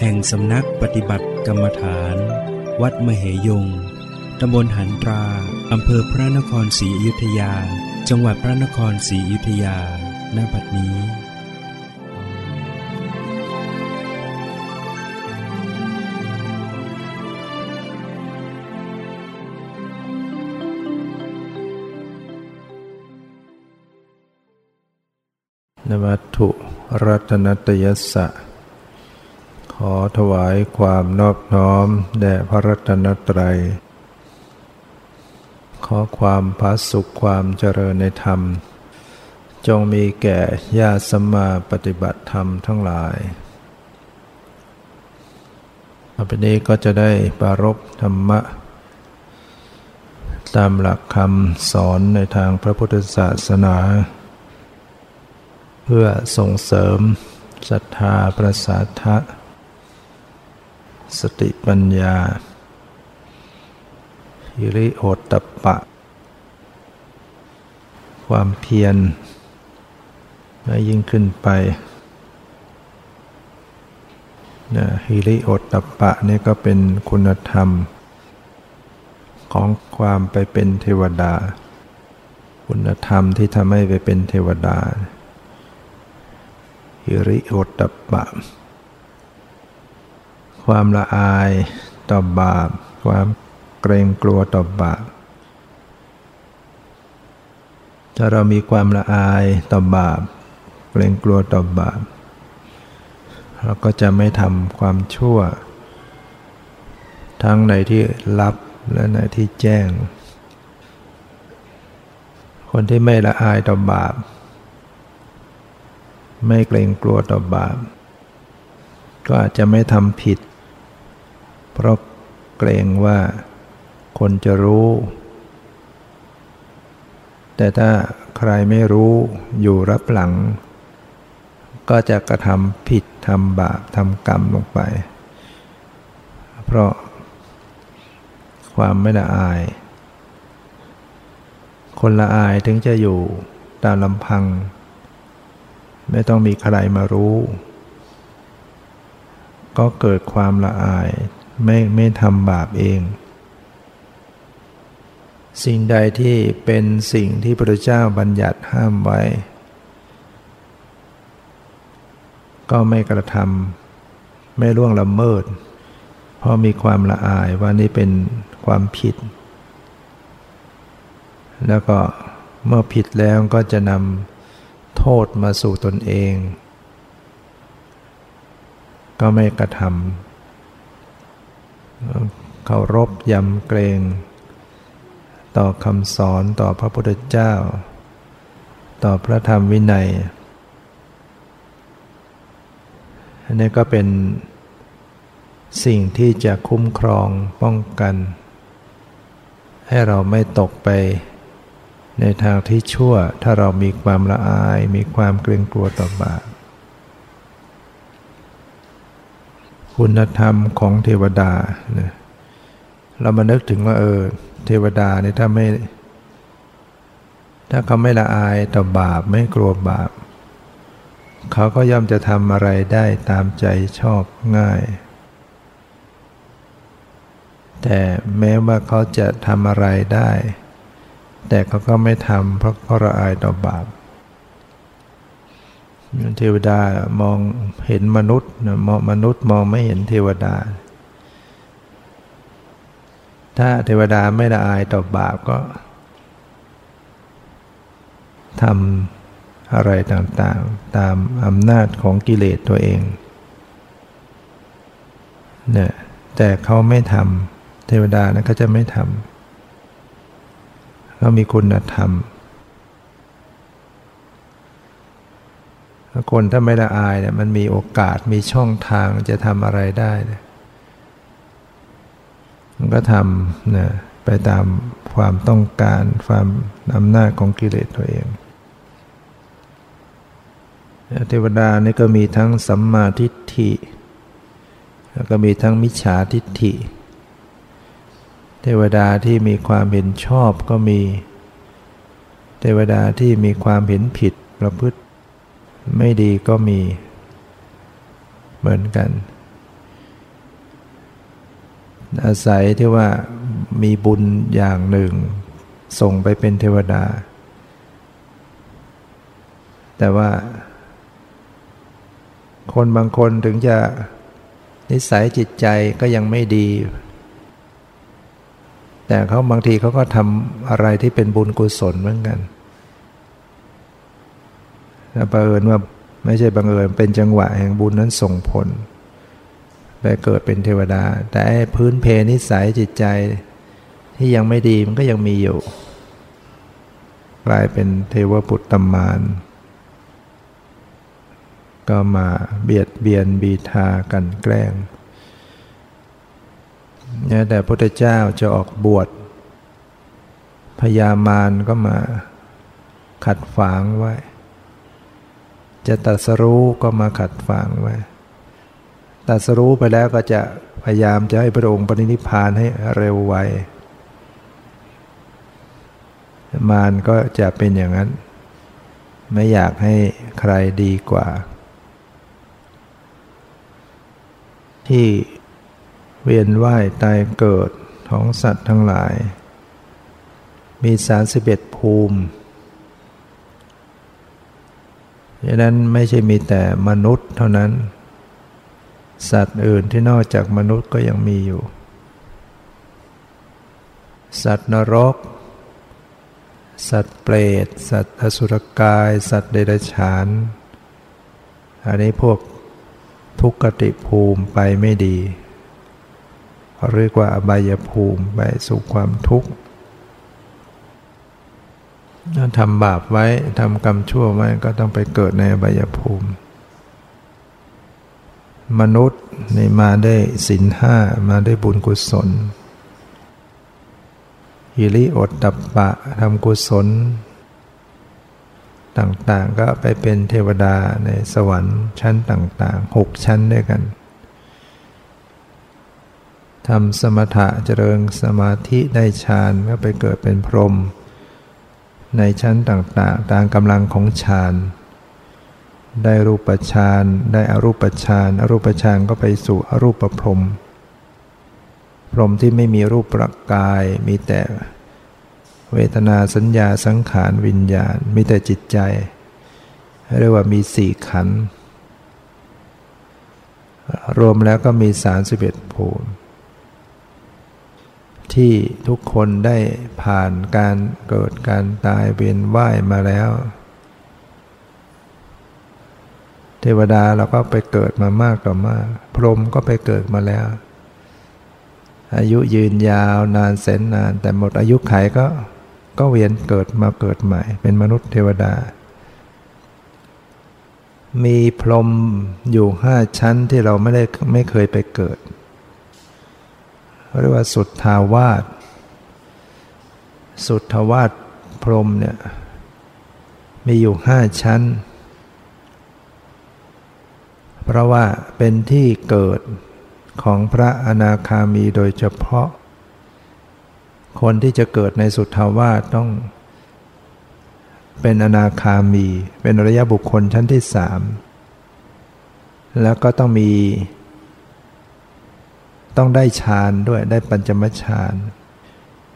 แห่งสำนักปฏิบัติกรรมฐาน วัดมเหยง ตำบลหันตรา อำเภอพระนครศรีอยุธยา จังหวัดพระนครศรีอยุธยา ณ บัดนี้นวัตถุรัตนตยสะ ขอถวายความนอบน้อมแด่พระรัตนตรัย ขอความพาสุขความเจริญในธรรม จงมีแก่ญาติสมมาปฏิบัติธรรมทั้งหลายต่อไปนี้ก็จะได้ปรารบธรรมะ ตามหลักคำสอนในทางพระพุทธศาสนา เพื่อส่งเสริมศรัทธาประสาทะ สติปัญญาฮิริโอตตปปะ ความเพียรและยิ่งขึ้นไปนะฮิริโอตตปปะนี่ก็เป็นคุณธรรม ของความไปเป็นเทวดา คุณธรรมที่ทำให้ไปเป็นเทวดาฮิริโอตตปปะ ความละอายต่อบาป ความเกรงกลัวต่อบาป ถ้าเรามีความละอายต่อบาป เกรงกลัวต่อบาป เราก็จะไม่ทำความชั่ว ทั้งในที่ลับและในที่แจ้ง คนที่ไม่ละอายต่อบาป ไม่เกรงกลัวต่อบาป ก็อาจจะไม่ทำผิด เพราะเกรงว่าคนจะรู้ แต่ถ้าใครไม่รู้อยู่รับหลัง ก็จะกระทำผิดทำบาปทำกรรมลงไป เพราะความไม่ละอาย คนละอายถึงจะอยู่ตามลำพัง ไม่ต้องมีใครมารู้ ก็เกิดความละอาย ไม่ไม่ทำบาปเอง สิ่งใดที่เป็นสิ่งที่พระเจ้าบัญญัติห้ามไว้ ก็ไม่กระทำไม่ล่วงละเมิด เพราะมีความละอายว่านี่เป็นความผิด แล้วก็เมื่อผิดแล้วก็จะนำโทษมาสู่ตนเอง ก็ไม่กระทำ เคารพยำเกรง ต่อคำสอนต่อพระพุทธเจ้า ต่อพระธรรมวินัย อันนี้ก็เป็นสิ่งที่จะคุ้มครองป้องกัน ให้เราไม่ตกไปในทางที่ชั่วถ้าเรามีความละอายมีความเกรงกลัวต่อบาป คุณธรรมของเทวดาเนี่ยเรามานึกถึงว่าเออเทวดาเนี่ยถ้าไม่ ถ้าเขาไม่ละอายต่อบาปไม่กลัวบาป เขาก็ย่อมจะทำอะไรได้ตามใจชอบง่าย แต่แม้ว่าเขาจะทำอะไรได้ แต่เขาก็ไม่ทำเพราะเขาละอายต่อบาป เทวดามองเห็นมนุษย์มองมนุษย์มองไม่เห็นเทวดา ถ้าเทวดาไม่ละอายต่อบาปก็ทำอะไรต่างๆ ตามอำนาจของกิเลสตัวเองเนี่ยแต่เขาไม่ทำเทวดานะเขาจะไม่ทำเขามีคุณธรรม คนถ้าไม่ละอายเนี่ยมันมีโอกาสมีช่องทางจะทำอะไรได้มันก็ทำนะไปตามความต้องการความอำนาจของกิเลสตัวเองเทวดานี่ก็มีทั้งสัมมาทิฏฐิ แล้วก็มีทั้งมิจฉาทิฏฐิ เทวดาที่มีความเห็นชอบก็มี เทวดาที่มีความเห็นผิดประพฤติ ไม่ดีก็มีเหมือนกัน อาศัยที่ว่ามีบุญอย่างหนึ่ง ส่งไปเป็นเทวดา แต่ว่า คนบางคนถึงจะนิสัยจิตใจก็ยังไม่ดี แต่เขาบางทีเขาก็ทำอะไรที่เป็นบุญกุศลเหมือนกัน แต่บังเอิญว่าไม่ใช่บังเอิญเป็นจังหวะแห่งบุญนั้นส่งผลไปเกิดเป็นเทวดา แต่พื้นเพนิสัยจิตใจที่ยังไม่ดีมันก็ยังมีอยู่ กลายเป็นเทวปุตตมาน ก็มาเบียดเบียนบีทากันแกล้งเนี่ยแต่พระพุทธเจ้าจะออกบวชพญามารก็มาขัดฝางไว้ จะตัดสรู้ก็มาขัดฝางไว้ตัดสรู้ไปแล้วก็จะพยายามจะให้พระองค์ปรินิพานให้เร็วไวมารก็จะเป็นอย่างนั้น ไม่อยากให้ใครดีกว่า ที่เวียนว่ายตายเกิดของสัตว์ทั้งหลาย มีสารสิบเอ็ดภูมิ ดังนั้นไม่ใช่มีแต่มนุษย์เท่านั้น สัตว์อื่นที่นอกจากมนุษย์ก็ยังมีอยู่ สัตว์นรก สัตว์เปรต สัตว์อสุรกาย สัตว์เดรัจฉาน อันนี้พวกทุกขติภูมิไปไม่ดี เรียกว่าอบายภูมิไปสู่ความทุกข์ ทำบาปไว้ทำกรรมชั่วไว้ก็ต้องไปเกิดในอบายภูมิ มนุษย์ในมาได้สินห้ามาได้บุญกุศลฮิริอดตับปะทำกุศล ต่างๆก็ไปเป็นเทวดาในสวรรค์ชั้นต่างๆหกชั้นด้วยกันทำสมถะเจริญสมาธิได้ฌานก็ไปเกิดเป็นพรหม ในชั้นต่างๆ ตามกำลังของฌาน ได้รูปฌาน ได้อรูปฌาน อรูปฌานก็ไปสู่อรูปพรหมพรหมที่ไม่มีรูปประกาย มีแต่เวทนาสัญญาสังขารวิญญาณ มีแต่จิตใจ เรียกว่ามีสี่ขัน รวมแล้วก็มีสารสิบเอ็ดภูมิ ที่ทุกคนได้ผ่านการเกิดการตายเวียนว่ายมาแล้ว เทวดาเราก็ไปเกิดมามากกว่ามาก พรหมก็ไปเกิดมาแล้ว อายุยืนยาวนานแสนนาน แต่หมดอายุไขก็ก็เวียนเกิดมาเกิดใหม่ เป็นมนุษย์เทวดา มีพรหมอยู่ห้าชั้นที่เราไม่ได้ไม่เคยไปเกิด เรียกว่าสุดทาวาสสุดทาวาสพรมเนี่ยมีอยู่ห้าชั้น เพราะว่าเป็นที่เกิดของพระอนาคามีโดยเฉพาะ คนที่จะเกิดในสุทธาวาสต้องเป็นอนาคามี เป็นระยะบุคคลชั้นที่สามแล้วก็ต้องมี ต้องได้ฌานด้วยได้ปัญจมฌาน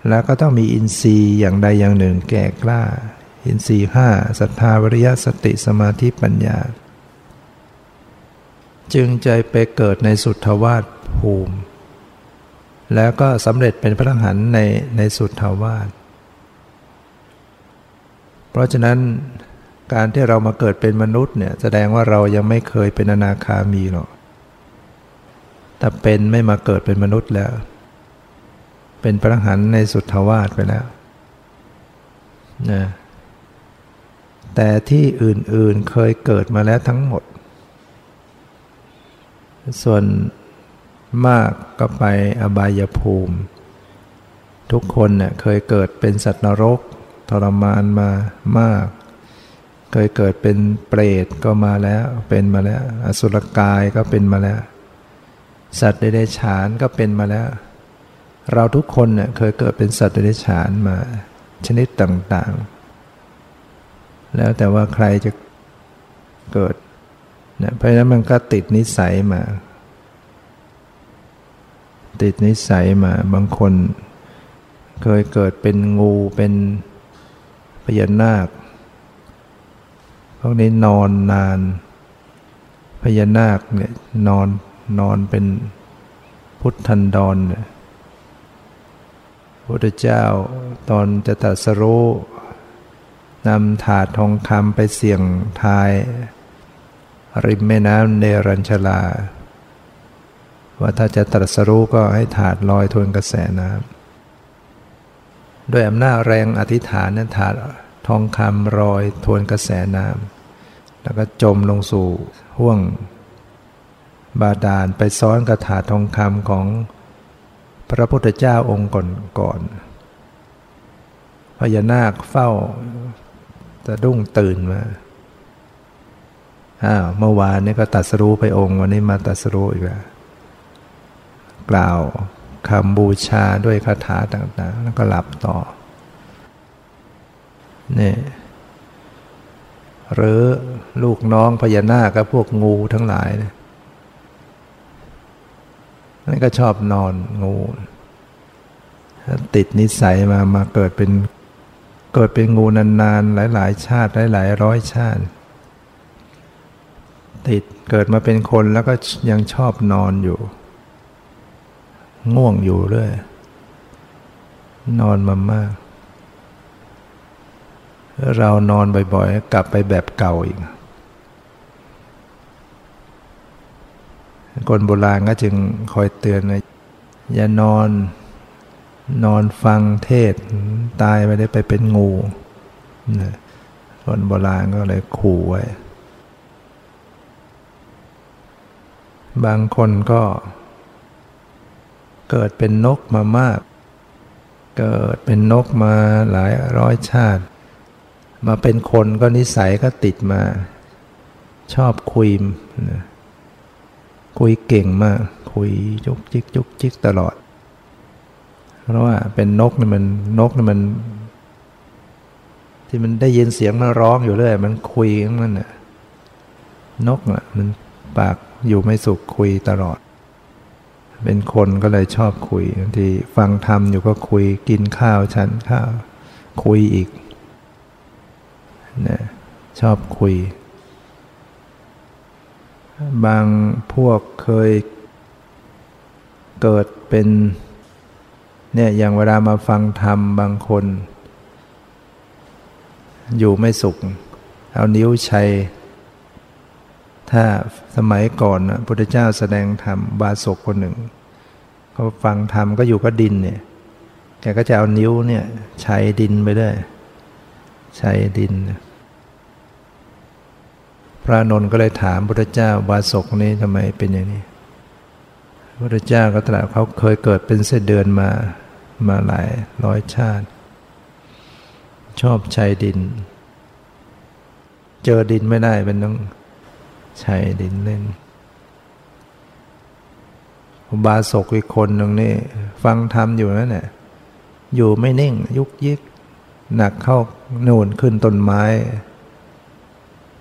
แล้วก็ต้องมีอินทรีย์อย่างใดอย่างหนึ่งแก่กล้า อินทรีย์ห้าศรัทธาวิริยะสติสมาธิปัญญา จึงใจไปเกิดในสุทธวาสภูมิ แล้วก็สำเร็จเป็นพระหันในในสุทธวาสเพราะฉะนั้นการที่เรามาเกิดเป็นมนุษย์เนี่ยแสดงว่าเรายังไม่เคยเป็นอนาคามีหรอก ถ้าเป็นไม่มาเกิดเป็นมนุษย์แล้ว เป็นพระหันในสุทธวาสไปแล้วนะแต่ที่อื่นๆเคยเกิดมาแล้วทั้งหมด ส่วนมากก็ไปอบายภูมิ ทุกคนเน่ยเคยเกิดเป็นสัตว์นรก ทรมานมามาก เคยเกิดเป็นเปรตก็มาแล้วเป็นมาแล้ว อสุรกายก็เป็นมาแล้ว สัตว์เดรัจฉานก็เป็นมาแล้ว เราทุกคนเน่ยเคยเกิดเป็นสัตว์เดรัจฉานมาชนิดต่างๆ แล้วแต่ว่าใครจะเกิดนะเพราะฉะนั้นมันก็ติดนิสัยมา ติดนิสัยมาบางคน เคยเกิดเป็นงูเป็นพญานาคพวกนี้นอนนานพญานาคเนี่ยนอน นอนเป็นพุทธันดรเนี่ยพระพุทธเจ้าตอนจะตรัสรู้นำถาดทองคำไปเสี่ยงทาย ริมแม่น้ำเนรัญชลา ว่าถ้าจะตรัสรู้ก็ให้ถาดลอยทวนกระแสน้ำด้วยอำนาจแรงอธิษฐานนั้นถาดทองคำลอยทวนกระแสน้ำแล้วก็จมลงสู่ห่วง บาดาลไปซ้อนกับถาทองคำของพระพุทธเจ้าองค์ก่อนๆพญานาคเฝ้าจะดุ้งตื่นมาอ้าวเมื่อวานนี้ก็ตัดสรู้ไปองค์วันนี้มาตัดสรู้อีกแล้วกล่าวคำบูชาด้วยคาถาต่าง ๆ แล้วก็หลับต่อนี่หรือลูกน้องพญานาคกับพวกงูทั้งหลายเนี่ ยนั่นก็ชอบนอนงูติดนิสัยมามาเกิดเป็นเกิดเป็นงูนานๆ หลายๆ ชาติหลายๆร้อยชาติ ติดเกิดมาเป็นคนแล้วก็ยังชอบนอนอยู่ ง่วงอยู่เรื่อยนอนมามาก เรานอนบ่อยๆ กลับไปแบบเก่าอีก คนโบราณก็จึงคอยเตือนว่าอย่านอนนอนฟังเทศตายไปได้ไปเป็นงูคนโบราณก็เลยขู่ไว้ บางคนก็เกิดเป็นนกมามาก เกิดเป็นนกมาหลายร้อยชาติ มาเป็นคนก็นิสัยก็ติดมา ชอบคุยนะ คุยเก่งมาก คุยจุกจิกจุกจิกตลอด เพราะว่าเป็นนกนี่มันนกนี่มัน ที่มันได้ยินเสียงมันร้องอยู่เรื่อยมันคุยมันน่ะนกอะ มันปากอยู่ไม่สุขคุยตลอด เป็นคนก็เลยชอบคุยบางทีฟังธรรมอยู่ก็คุยกินข้าวฉันข้าว คุยอีกนะชอบคุย บางพวกเคยเกิดเป็นเนี่ยอย่างเวลามาฟังธรรมบางคน อยู่ไม่สุข เอานิ้วชัย ถ้าสมัยก่อนนะพุทธเจ้าแสดงธรรมบาศกคนหนึ่งเขาฟังธรรมก็อยู่ก็ดินเนี่ยแกก็จะเอานิ้วเนี่ยใช้ดินไปด้วยใช้ดินพ ระนนท์ก็เลยถามพุทธเจ้าบาศกนี้ทำไมเป็นอย่างนี้พุทธเจ้าก็ตรัสเขาเคยเกิดเป็นเส้นเดือนมามาหลายร้อยชาติ ชอบใช้ดิน เจอดินไม่ได้เป็นต้องใช้ดินเล่นบาศกอีกคนหนึ่งนี่ ฟังธรรมอยู่นั่นแหละอยู่ไม่นิ่ง ยุกยิก หนักเข้าโน่นขึ้นต้นไม้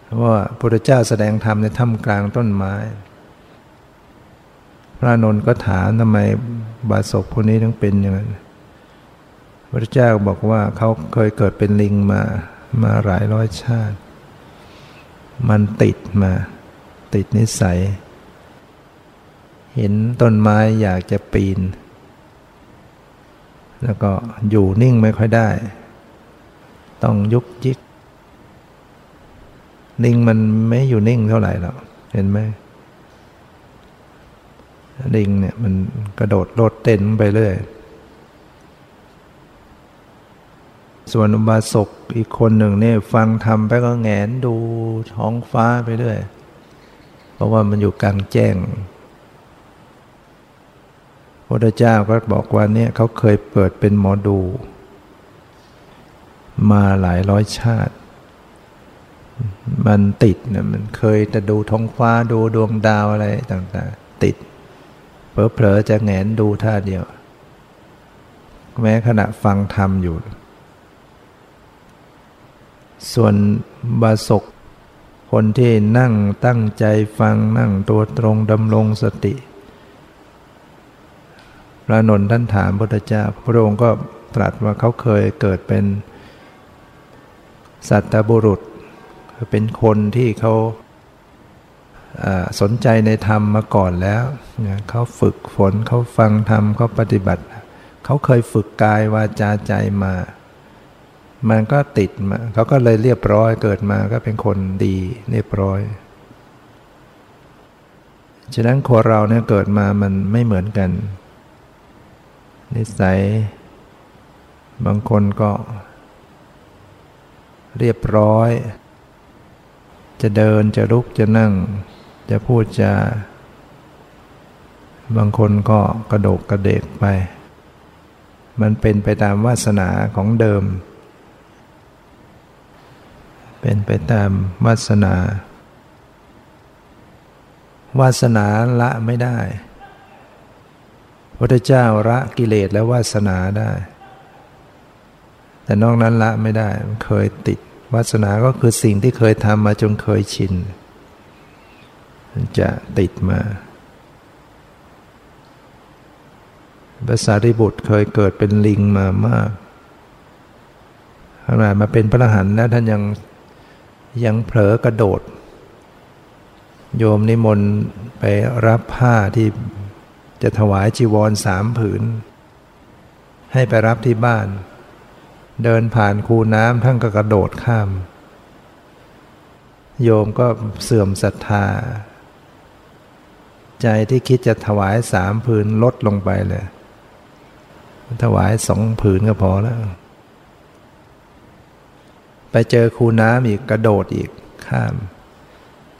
พราะว่าพระเจ้าแสดงธรรมในถ้ำกลางต้นไม้ พระนนท์ก็ถามทำไมบาศกคนนี้ถึงเป็นอย่างนั้นพระเจ้าบอกว่าเขาเคยเกิดเป็นลิงมามาหลายร้อยชาติ มันติดมา ติดนิสัย เห็นต้นไม้อยากจะปีน แล้วก็อยู่นิ่งไม่ค่อยได้ ต้องยุกยิก ลิงมันไม่อยู่นิ่งเท่าไหร่หรอกเห็นไหมลิงเนี่ยมันกระโดดโลดเต้นไปเรื่อย ส่วนอุบาสกอีกคนหนึ่งเนี่ยฟังทำไปก็แงนดูท้องฟ้าไปเรื่อย เพราะว่ามันอยู่กลางแจ้งพระเจ้าก็บอกว่าเนี่ยเขาเคยเปิดเป็นหมอดู มาหลายร้อยชาติ มันติดนะมันเคยจะดูท้องฟ้าดูดวงดาวอะไรต่างๆ ติดเผลอๆจะแงนดูท่าเดียว แม้ขณะฟังธรรมอยู่ ส่วนบาศกคนที่นั่งตั้งใจฟังนั่งตัวตรงดำรงสติพระนนท์ท่านถามพระเจ้าพระองค์ก็ตรัสว่าเขาเคยเกิดเป็นสัตบุรุษ เป็นคนที่เขาสนใจในธรรมมาก่อนแล้วเขาฝึกฝนเขาฟังธรรมเขาปฏิบัติ เขาเคยฝึกกายวาจาใจมา มันก็ติดมาเขาก็เลยเรียบร้อยเกิดมาก็เป็นคนดีเรียบร้อยฉะนั้นคนเราเนี่ยเกิดมามันไม่เหมือนกัน นิสัย บางคนก็เรียบร้อย จะเดินจะลุกจะนั่ง จะพูดจะ บางคนก็กระโดกกระเดกไป มันเป็นไปตามวาสนาของเดิม เป็นไปตามวาสนา วาสนาละไม่ได้พระเจ้าละกิเลสและวาสนาได้ แต่นอกนั้นละไม่ได้เคยติด วาสนาก็คือสิ่งที่เคยทำมาจนเคยชิน มันจะติดมาภาษาริบุตรเคยเกิดเป็นลิงมามากขนาดมาเป็นพระรหันต์แล้วท่านยังยังเผลอกระโดด โยมนิมนต์ไปรับผ้าที่จะถวายจีวรสามผืน ให้ไปรับที่บ้าน เดินผ่านคูน้ำท่านก็กระโดดข้าม โยมก็เสื่อมศรัทธา ใจที่คิดจะถวายสามผืนลดลงไปเลย ถวายสองผืนก็พอแล้ว ไปเจอคูน้ำอีกกระโดดอีกข้าม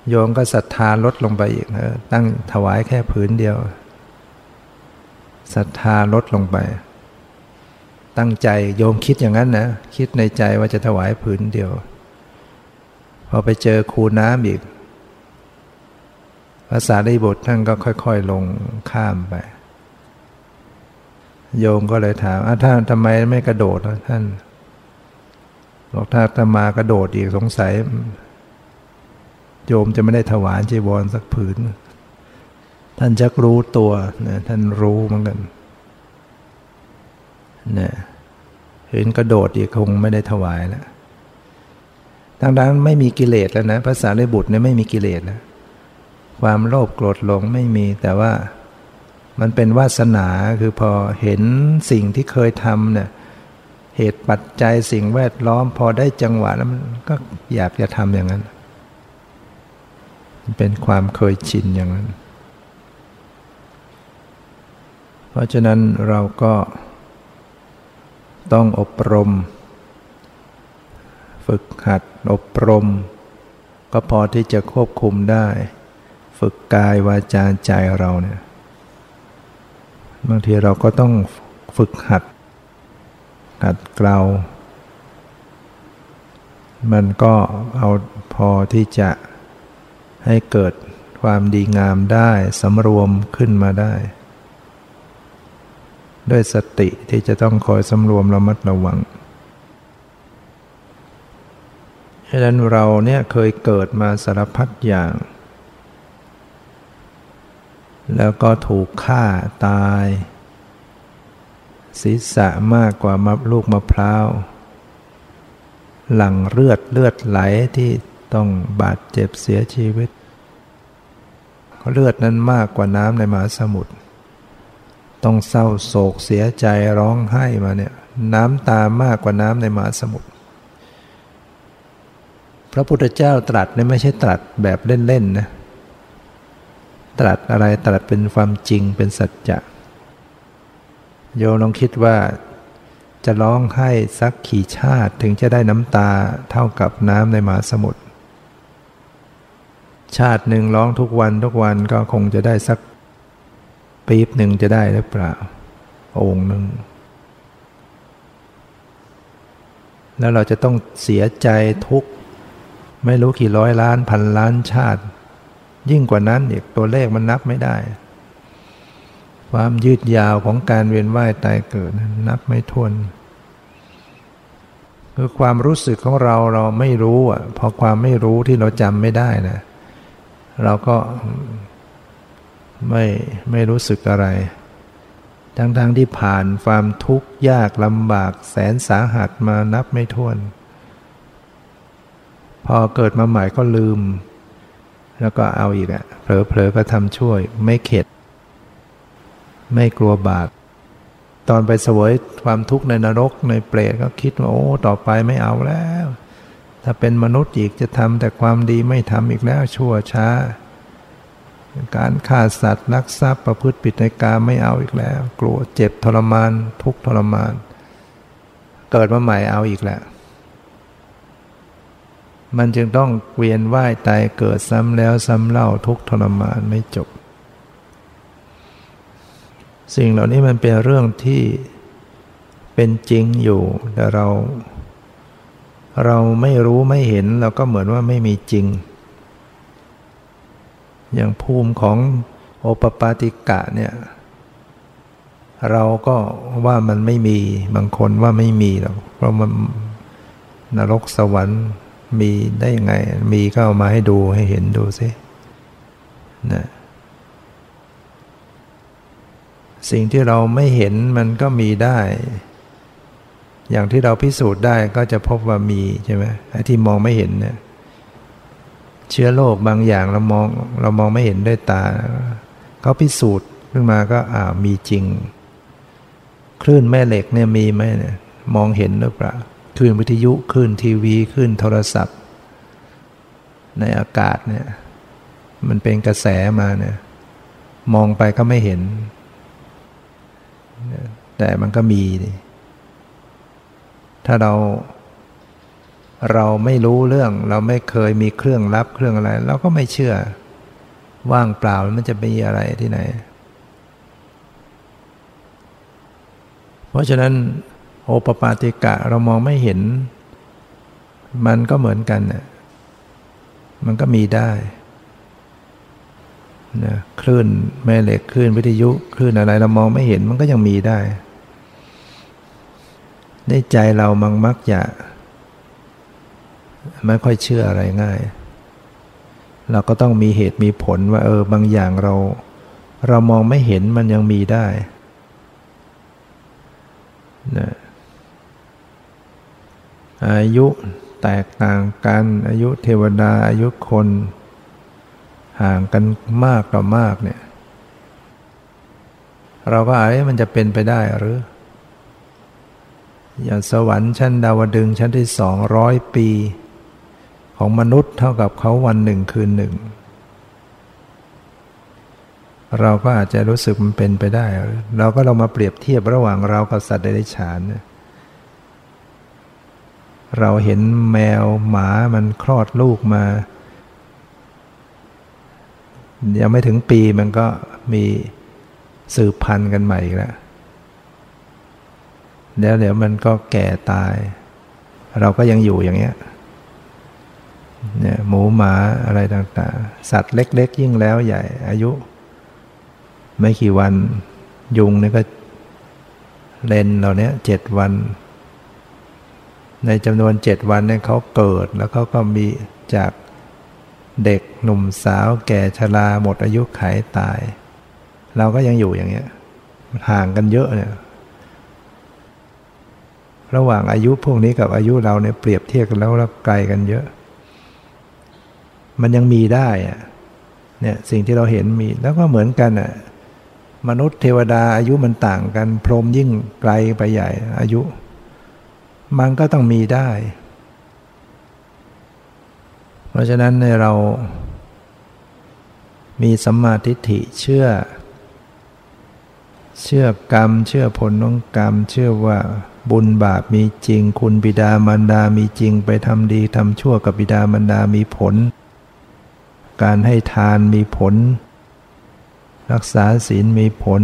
โยมก็ศรัทธาลดลงไปอีกตั้งถวายแค่ผืนเดียวศรัทธาลดลงไป ตั้งใจโยมคิดอย่างนั้นนะคิดในใจว่าจะถวายผืนเดียว พอไปเจอคูน้ำอีกภาษาได้บทท่านก็ค่อยๆ ลงข้ามไป โยมก็เลยถามท่านทำไมไม่กระโดดท่านบอกถ้าธรรมากระโดดอีกสงสัย โยมจะไม่ได้ถวายจีวรสักผืน ท่านจะรู้ตัวนะท่านรู้เหมือนกัน เนี่ยเห็นกระโดดอีกคงไม่ได้ถวายแล้วทั้งนั้นไม่มีกิเลสแล้วนะภาษาในบุตรเนี่ยไม่มีกิเลสแล้ว ความโลภโกรธหลงไม่มีแต่ว่ามันเป็นวาสนาคือพอเห็นสิ่งที่เคยทำเนี่ยเหตุปัจจัยสิ่งแวดล้อม พอได้จังหวะแล้วมันก็อยากจะทำอย่างนั้น เป็นความเคยชินอย่างนั้น เพราะฉะนั้นเราก็ ต้องอบรม ฝึกหัดอบรม ก็พอที่จะควบคุมได้ ฝึกกายวาจาใจเราเนี่ยบางทีเราก็ต้องฝึกหัด หัดเกลามันก็เอาพอที่จะให้เกิดความดีงามได้สำรวมขึ้นมาได้ ด้วยสติที่จะต้องคอยสำรวมระมัดระวังฉะนั้นเราเนี่ยเคยเกิดมาสารพัดอย่าง แล้วก็ถูกฆ่าตาย ศีรษะมากกว่ามับลูกมะพร้าว หลังเลือดเลือดไหลที่ต้องบาดเจ็บเสียชีวิตเลือดนั้นมากกว่าน้ำในมหาสมุทร ต้องเศร้าโศกเสียใจร้องไห้มาเนี่ยน้ำตามากกว่าน้ำในมหาสมุทรพระพุทธเจ้าตรัสเนี่ยไม่ใช่ตรัสแบบเล่นๆนะตรัสอะไรตรัสเป็นความจริงเป็นสัจจะโยลองคิดว่าจะร้องให้สักขี่ชาติถึงจะได้น้ำตาเท่ากับน้ำในมหาสมุทรชาติหนึ่งร้องทุกวันทุกวันก็คงจะได้สัก ปี๊บหนึ่งจะได้หรือเปล่า องค์หนึ่ง แล้วเราจะต้องเสียใจทุกไม่รู้กี่ร้อยล้านพันล้านชาติ ยิ่งกว่านั้นอีกตัวเลขมันนับไม่ได้ ความยืดยาวของการเวียนว่ายตายเกิดนับไม่ถ้วนคือความรู้สึกของเราเราไม่รู้อะพอความไม่รู้ที่เราจำไม่ได้นะเราก็ ไม่ไม่รู้สึกอะไร ทั้งๆทที่ผ่านความทุกข์ยากลำบากแสนสาหัสมานับไม่ถ้วน พอเกิดมาใหม่ก็ลืม แล้วก็เอาอีกอะเผลอๆก็ทำช่วย ไม่เข็ด ไม่กลัวบาปตอนไปสวยความทุกข์ในนรกในเปรตก็คิดว่าโอ้ต่อไปไม่เอาแล้ว ถ้าเป็นมนุษย์อีกจะทำแต่ความดีไม่ทำอีกแล้วชั่วช้า การฆ่าสัตว์ลักทรัพย์ประพฤติผิดในกามไม่เอาอีกแล้ว กลัวเจ็บทรมาน ทุกทรมาน เกิดมาใหม่เอาอีกแล้วมันจึงต้องเวียนว่ายตายเกิดซ้ำแล้วซ้ำเล่าทุกทรมานไม่จบ สิ่งเหล่านี้มันเป็นเรื่องที่เป็นจริงอยู่ แต่เรา เราไม่รู้ไม่เห็นเราก็เหมือนว่าไม่มีจริง อย่างภูมิของโอปปาติกะเนี่ย เราก็ว่ามันไม่มีบางคนว่าไม่มีหรอกเพราะมันนรกสวรรค์มีได้ยังไง มีก็เอามาให้ดูให้เห็นดูสินะสิ่งที่เราไม่เห็นมันก็มีได้ อย่างที่เราพิสูจน์ได้ก็จะพบว่ามีใช่ไหมไอ้ที่มองไม่เห็นเนี่ย เชื้อโรคบางอย่างเรามองเรามองไม่เห็นด้วยตาเขาพิสูจน์ขึ้นมาก็อ่ามีจริง คลื่นแม่เหล็กเนี่ยมีไหมเนี่ยมองเห็นหรือเปล่าคลื่นวิทยุคลื่นทีวีคลื่นโทรศัพท์ ในอากาศเนี่ยมันเป็นกระแสมาเนี่ยมองไปก็ไม่เห็น แต่มันก็มี ถ้าเรา เราไม่รู้เรื่อง เราไม่เคยมีเครื่องรับเครื่องอะไร เราก็ไม่เชื่อ ว่างเปล่ามันจะมีอะไรที่ไหน เพราะฉะนั้นโอปปาติกะเรามองไม่เห็น มันก็เหมือนกันน่ะมันก็มีได้นะคลื่นแม่เหล็กคลื่นวิทยุคลื่นอะไรเรามองไม่เห็นมันก็ยังมีได้ ในใจเรามังมักจะ ไม่ค่อยเชื่ออะไรง่าย เราก็ต้องมีเหตุมีผลว่าเออบางอย่างเรา เรามองไม่เห็นมันยังมีได้นะอายุแตกต่างกัน อายุเทวดาอายุคน ห่างกันมากต่อมากเนี่ย เราก็อาจมันจะเป็นไปได้หรือ อย่างสวรรค์ชั้นดาวดึงชั้นที่สองร้อยปี ของมนุษย์เท่ากับเขาวันหนึ่งคืนหนึ่ง เราก็อาจจะรู้สึกมันเป็นไปได้ เราก็เรามาเปรียบเทียบระหว่างเรากับสัตว์เดรัจฉานเราเห็นแมวหมามันคลอดลูกมา ยังไม่ถึงปีมันก็มีสืบพันธุ์กันใหม่อีกแล้วแล้วเดี๋ยวมันก็แก่ตาย เราก็ยังอยู่อย่างเงี้ย เนี่ยหมูหมาอะไรต่างๆ สัตว์เล็ก ๆ ยิ่งแล้วใหญ่ อายุ ไม่กี่วันยุงนี่ก็เลนเราเนี้ยเจ็ดวัน ในจำนวนเจ็ดวันเนี่ยเขาเกิดแล้วเขาก็มีจากเด็กหนุ่มสาวแก่ชราหมดอายุไขตาย เราก็ยังอยู่อย่างเงี้ยห่างกันเยอะเนี่ยระหว่างอายุพวกนี้กับอายุเราเนี่ยเปรียบเทียบกันแล้วรับไกลกันเยอะ มันยังมีได้อะเนี่ยสิ่งที่เราเห็นมีแล้วก็เหมือนกันอะมนุษย์เทวดาอายุมันต่างกัน พรหมยิ่งไกลไปใหญ่อายุ มันก็ต้องมีได้ เพราะฉะนั้นในเรา มีสัมมาทิฏฐิเชื่อ เชื่อกรรม เชื่อผลของกรรม เชื่อว่าบุญบาปมีจริง คุณบิดามารดามีจริง ไปทำดีทำชั่วกับบิดามารดามีผล การให้ทานมีผล รักษาศีลมีผล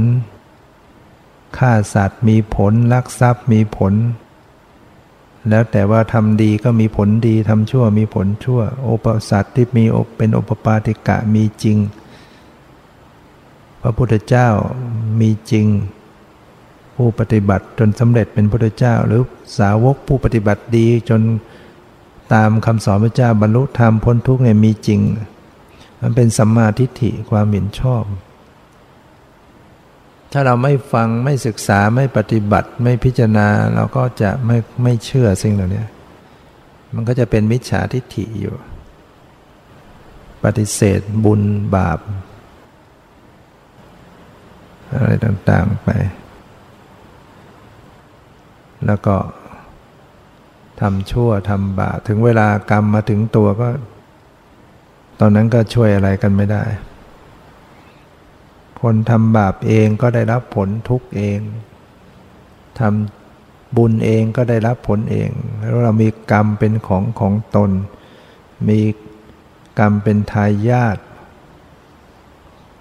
ฆ่าสัตว์มีผลลักทรัพย์มีผล แล้วแต่ว่าทำดีก็มีผลดีทำชั่วมีผลชั่ว โอปสัตว์ที่มีเป็นโอปปาติกะมีจริง พระพุทธเจ้ามีจริง ผู้ปฏิบัติจนสำเร็จเป็นพุทธเจ้า หรือสาวกผู้ปฏิบัติดีจนตามคำสอนพระเจ้าบรรลุธรรมพ้นทุกข์เนี่ยมีจริง มันเป็นสัมมาทิฏฐิความเห็นชอบ ถ้าเราไม่ฟังไม่ศึกษาไม่ปฏิบัติไม่พิจารณาเราก็จะไม่ไม่เชื่อสิ่งเหล่านี้มันก็จะเป็นมิจฉาทิฏฐิอยู่ ปฏิเสธบุญบาป อะไรต่างๆไป แล้วก็ทำชั่วทำบาปถึงเวลากรรมมาถึงตัวก็ ตอนนั้นก็ช่วยอะไรกันไม่ได้ คนทำบาปเองก็ได้รับผลทุกเองทำบุญเองก็ได้รับผลเอง แล้วเรามีกรรมเป็นของของตน มีกรรมเป็นทายาท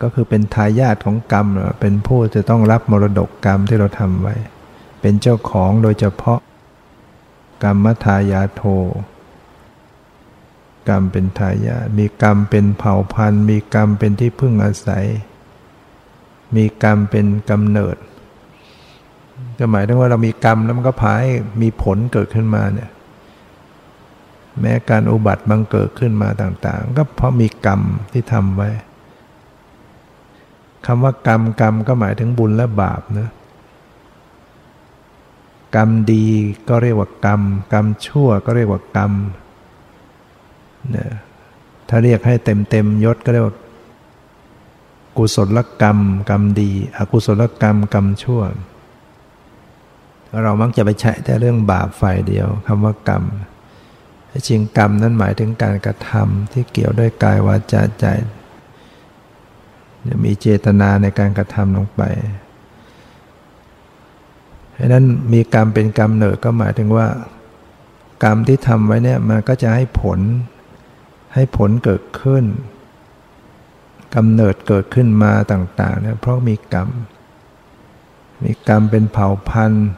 ก็คือเป็นทายาทของกรรม เป็นผู้จะต้องรับมรดกกรรมที่เราทำไว้ เป็นเจ้าของโดยเฉพาะ กรรมทายาโท กรรมเป็นทายาทมีกรรมเป็นเผ่าพันธุ์ มีกรรมเป็นที่พึ่งอาศัย มีกรรมเป็นกำเนิดก็หมายถึงว่าเรามีกรรมแล้วมันก็พายมีผลเกิดขึ้นมาเนี่ย แม้การอุบัติบังเกิดขึ้นมาต่าง ๆ ก็เพราะมีกรรมที่ทำไว้คำว่ากรรมกรรมก็หมายถึงบุญและบาปนะกรรมดีก็เรียกว่ากรรม กรรมชั่วก็เรียกว่ากรรม ถ้าเรียกให้เต็มเต็มยศก็เรียกว่ากุศลกรรมกรรมดี อกุศลกรรมกรรมชั่ว เรามักจะไปใช้แต่เรื่องบาปฝ่ายเดียวคำว่ากรรมจริงกรรมนั้นหมายถึงการกระทำที่เกี่ยวด้วยกายวาจาใจมีเจตนาในการกระทำลงไปเพราะนั้นมีกรรมเป็นกรรมเนิดก็หมายถึงว่า กรรมที่ทำไว้เนี่ยมันก็จะให้ผล ให้ผลเกิดขึ้นกำเนิดเกิดขึ้นมาต่างๆเนี่ยเพราะมีกรรม มีกรรมเป็นเผ่าพันธุ์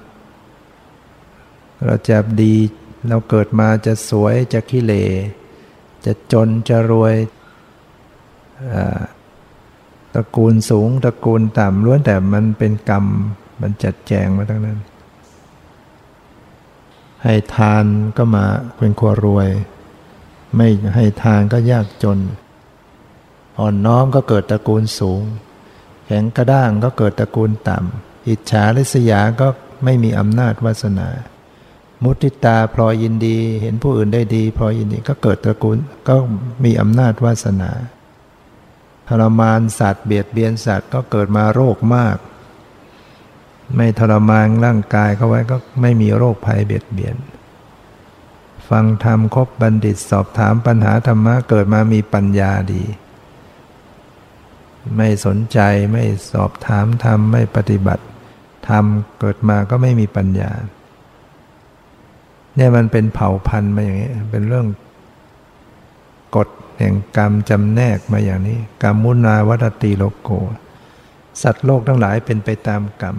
เราจะดีเราเกิดมาจะสวยจะขี้เลจะจนจะรวยตระกูลสูงตระกูลต่ำล้วนแต่มันเป็นกรรมมันจัดแจงมาทั้งนั้น ให้ทานก็มาเป็นครัวรวย ไม่ให้ทานก็ยากจน อ่อนน้อมก็เกิดตระกูลสูง แข็งกระด้างก็เกิดตระกูลต่ำ อิจฉาริษยาก็ไม่มีอำนาจวาสนา มุติตาพลอยยินดี เห็นผู้อื่นได้ดีพลอยยินดีก็เกิดตระกูลก็มีอำนาจวาสนาทรมานสัตว์เบียดเบียนสัตว์ก็เกิดมาโรคมาก ไม่ทรมานร่างกายเขาไว้ก็ไม่มีโรคภัยเบียดเบียน ฟังธรรมคบบัณฑิตสอบถามปัญหาธรรมะเกิดมามีปัญญาดี ไม่สนใจไม่สอบถามทำไม่ปฏิบัติทำเกิดมาก็ไม่มีปัญญา เนี่ยมันเป็นเผ่าพันธุ์มาอย่างนี้ เป็นเรื่องกฎแห่งกรรมจำแนกมาอย่างนี้ กรรมมุนาวัตติโลโก สัตว์โลกทั้งหลายเป็นไปตามกรรม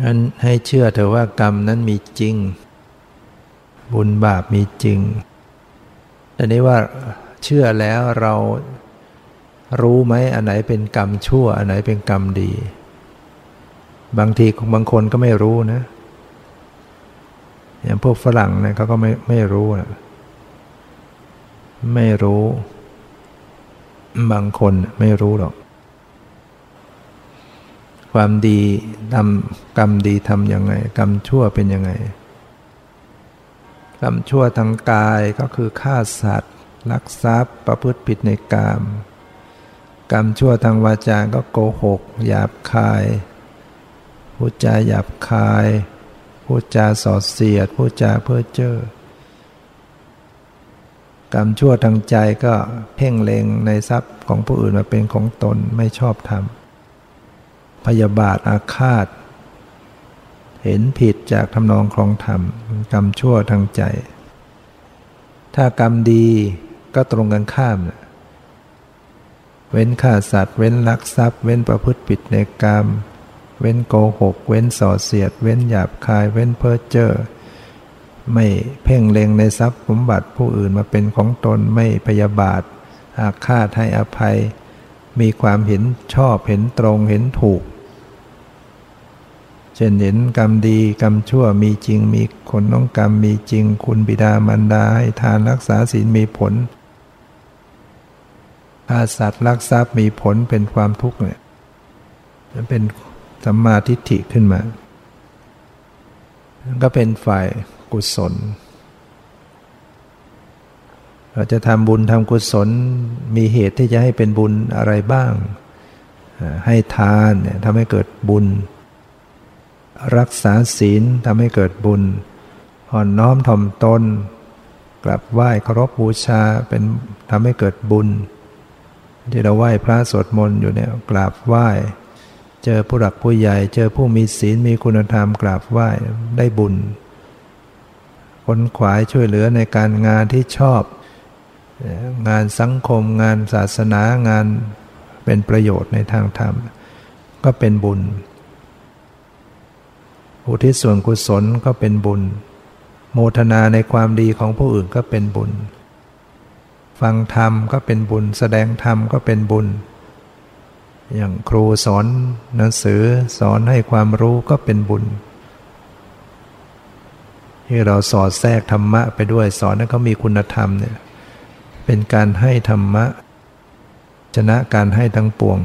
งั้นให้เชื่อเถอะว่ากรรมนั้นมีจริง บุญบาปมีจริงแต่นี้ว่าเชื่อแล้วเรารู้ไหมอันไหนเป็นกรรมชั่ว อันไหนเป็นกรรมดี บางทีบางคนก็ไม่รู้นะอย่างพวกฝรั่งเนี่ยเขาก็ไม่ไม่รู้นะไม่รู้ บางคนไม่รู้หรอก ความดีทำกรรมดีทำยังไง กรรมชั่วเป็นยังไง กรรมชั่วทางกายก็คือฆ่าสัตว์ลักทรัพย์ประพฤติผิดในกาม กรรมชั่วทางวาจาก็โกหก หยาบคายพูดจาหยาบคายพูดจาสอดเสียดพูดจาเพ้อเจ้อกรรมชั่วทางใจก็เพ่งเล็งในทรัพย์ของผู้อื่นมาเป็นของตนไม่ชอบธรรม พยาบาทอาฆาต เห็นผิดจากทำนองครองธรรมกรรมชั่วทางใจ ถ้ากรรมดีก็ตรงกันข้ามเว้นฆ่าสัตว์ เว้นลักทรัพย์ เว้นประพฤติผิดในกรรม เว้นโกหก เว้นส่อเสียด เว้นหยาบคาย เว้นเพ้อเจ้อไม่เพ่งเล็งในทรัพย์สมบัติผู้อื่นมาเป็นของตนไม่พยาบาทอาฆาตให้อภัย มีความเห็นชอบเห็นตรงเห็นถูก ช่นเห็นกรรมดีกรรมชั่วมีจริงมีคนน้องกรรมมีจริง คุณบิดามารดาให้ทานรักษาศีลมีผลฆ่าสัตว์ลักทรัพย์มีผลเป็นความทุกข์เนี่ยมันเป็นสัมมาทิฏฐิขึ้นมาก็เป็นฝ่ายกุศล เราจะทำบุญทำกุศลมีเหตุที่จะให้เป็นบุญอะไรบ้าง ให้ทานเนี่ยทำให้เกิดบุญ รักษาศีลทำให้เกิดบุญ อ่อนน้อมถ่อมตน กลับไหว้เคารพบูชาเป็นทำให้เกิดบุญ ที่เราไหว้พระสวดมนต์อยู่เนี่ยกราบไหว้ เจอผู้หลักผู้ใหญ่ เจอผู้มีศีลมีคุณธรรมกราบไหว้ได้บุญคนขวายช่วยเหลือในการงานที่ชอบ งานสังคมงานศาสนางานเป็นประโยชน์ในทางธรรม ก็เป็นบุญ อุทิศส่วนกุศลก็เป็นบุญ โมทนาในความดีของผู้อื่นก็เป็นบุญ ฟังธรรมก็เป็นบุญ แสดงธรรมก็เป็นบุญ อย่างครูสอนหนังสือสอนให้ความรู้ก็เป็นบุญ ที่เราสอดแทรกธรรมะไปด้วยสอนให้เขามีคุณธรรมเนี่ยเป็นการให้ธรรมะ ชนะการให้ทั้งปวง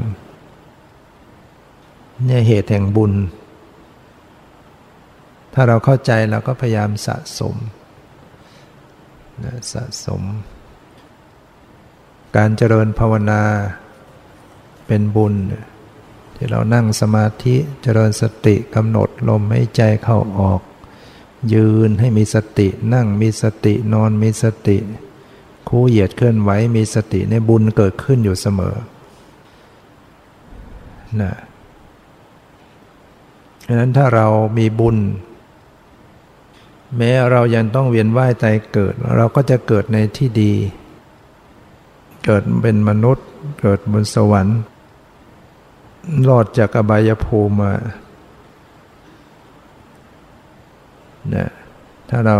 เนี่ยเหตุแห่งบุญ ถ้าเราเข้าใจเราก็พยายามสะสมสะสม การเจริญภาวนาเป็นบุญ ที่เรานั่งสมาธิเจริญสติกำหนดลมให้ใจเข้าออก ยืนให้มีสตินั่งมีสตินอนมีสติคู่เหยียดเคลื่อนไหวมีสติในบุญเกิดขึ้นอยู่เสมอนะดังนั้นถ้าเรามีบุญ แม้เรายังต้องเวียนว่ายตายเกิด เราก็จะเกิดในที่ดี เกิดเป็นมนุษย์ เกิดบนสวรรค์รอดจากอบายภูมิมาเนี่ยถ้าเรา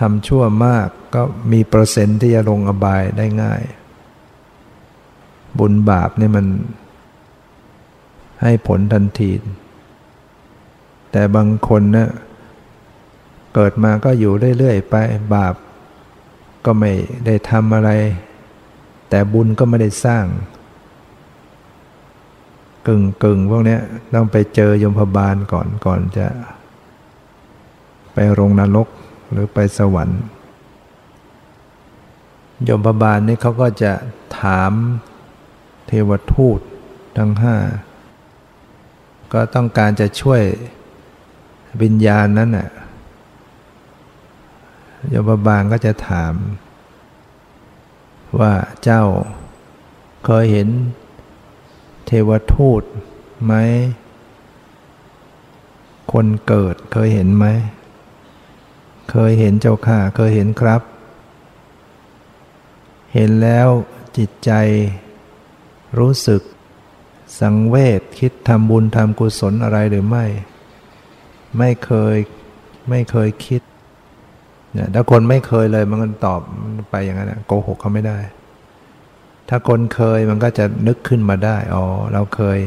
ทำชั่วมากก็มีเปอร์เซ็นต์ที่จะลงอบายได้ง่าย บุญบาปนี่มันให้ผลทันที แต่บางคนเนะี่ย เกิดมาก็อยู่เรื่อยๆไปบาป ก็ไม่ได้ทำอะไร แต่บุญก็ไม่ได้สร้าง กึ่งกึ่งพวกนี้ต้องไปเจอยมพบาลก่อนก่อนจะ ไปโรงนรกหรือไปสวรรค์ ยมพบาลนี่เขาก็จะถามเทวทูตทั้งห้าก็ต้องการจะช่วยวิญญาณนั้นน่ะ โยมบาลก็จะถาม ว่าเจ้าเคยเห็นเทวทูตไหม คนเกิดเคยเห็นไหม เคยเห็นเจ้าค่ะ เคยเห็นครับ เห็นแล้วจิตใจรู้สึก สังเวชคิดทำบุญทำกุศลอะไรหรือไม่ ไม่เคยไม่เคยคิด เนี่ยถ้าคนไม่เคยเลยมันก็ตอบไปอย่างนั้นโกหกเขาไม่ได้ ถ้าคนเคยมันก็จะนึกขึ้นมาได้อ๋อเราเคย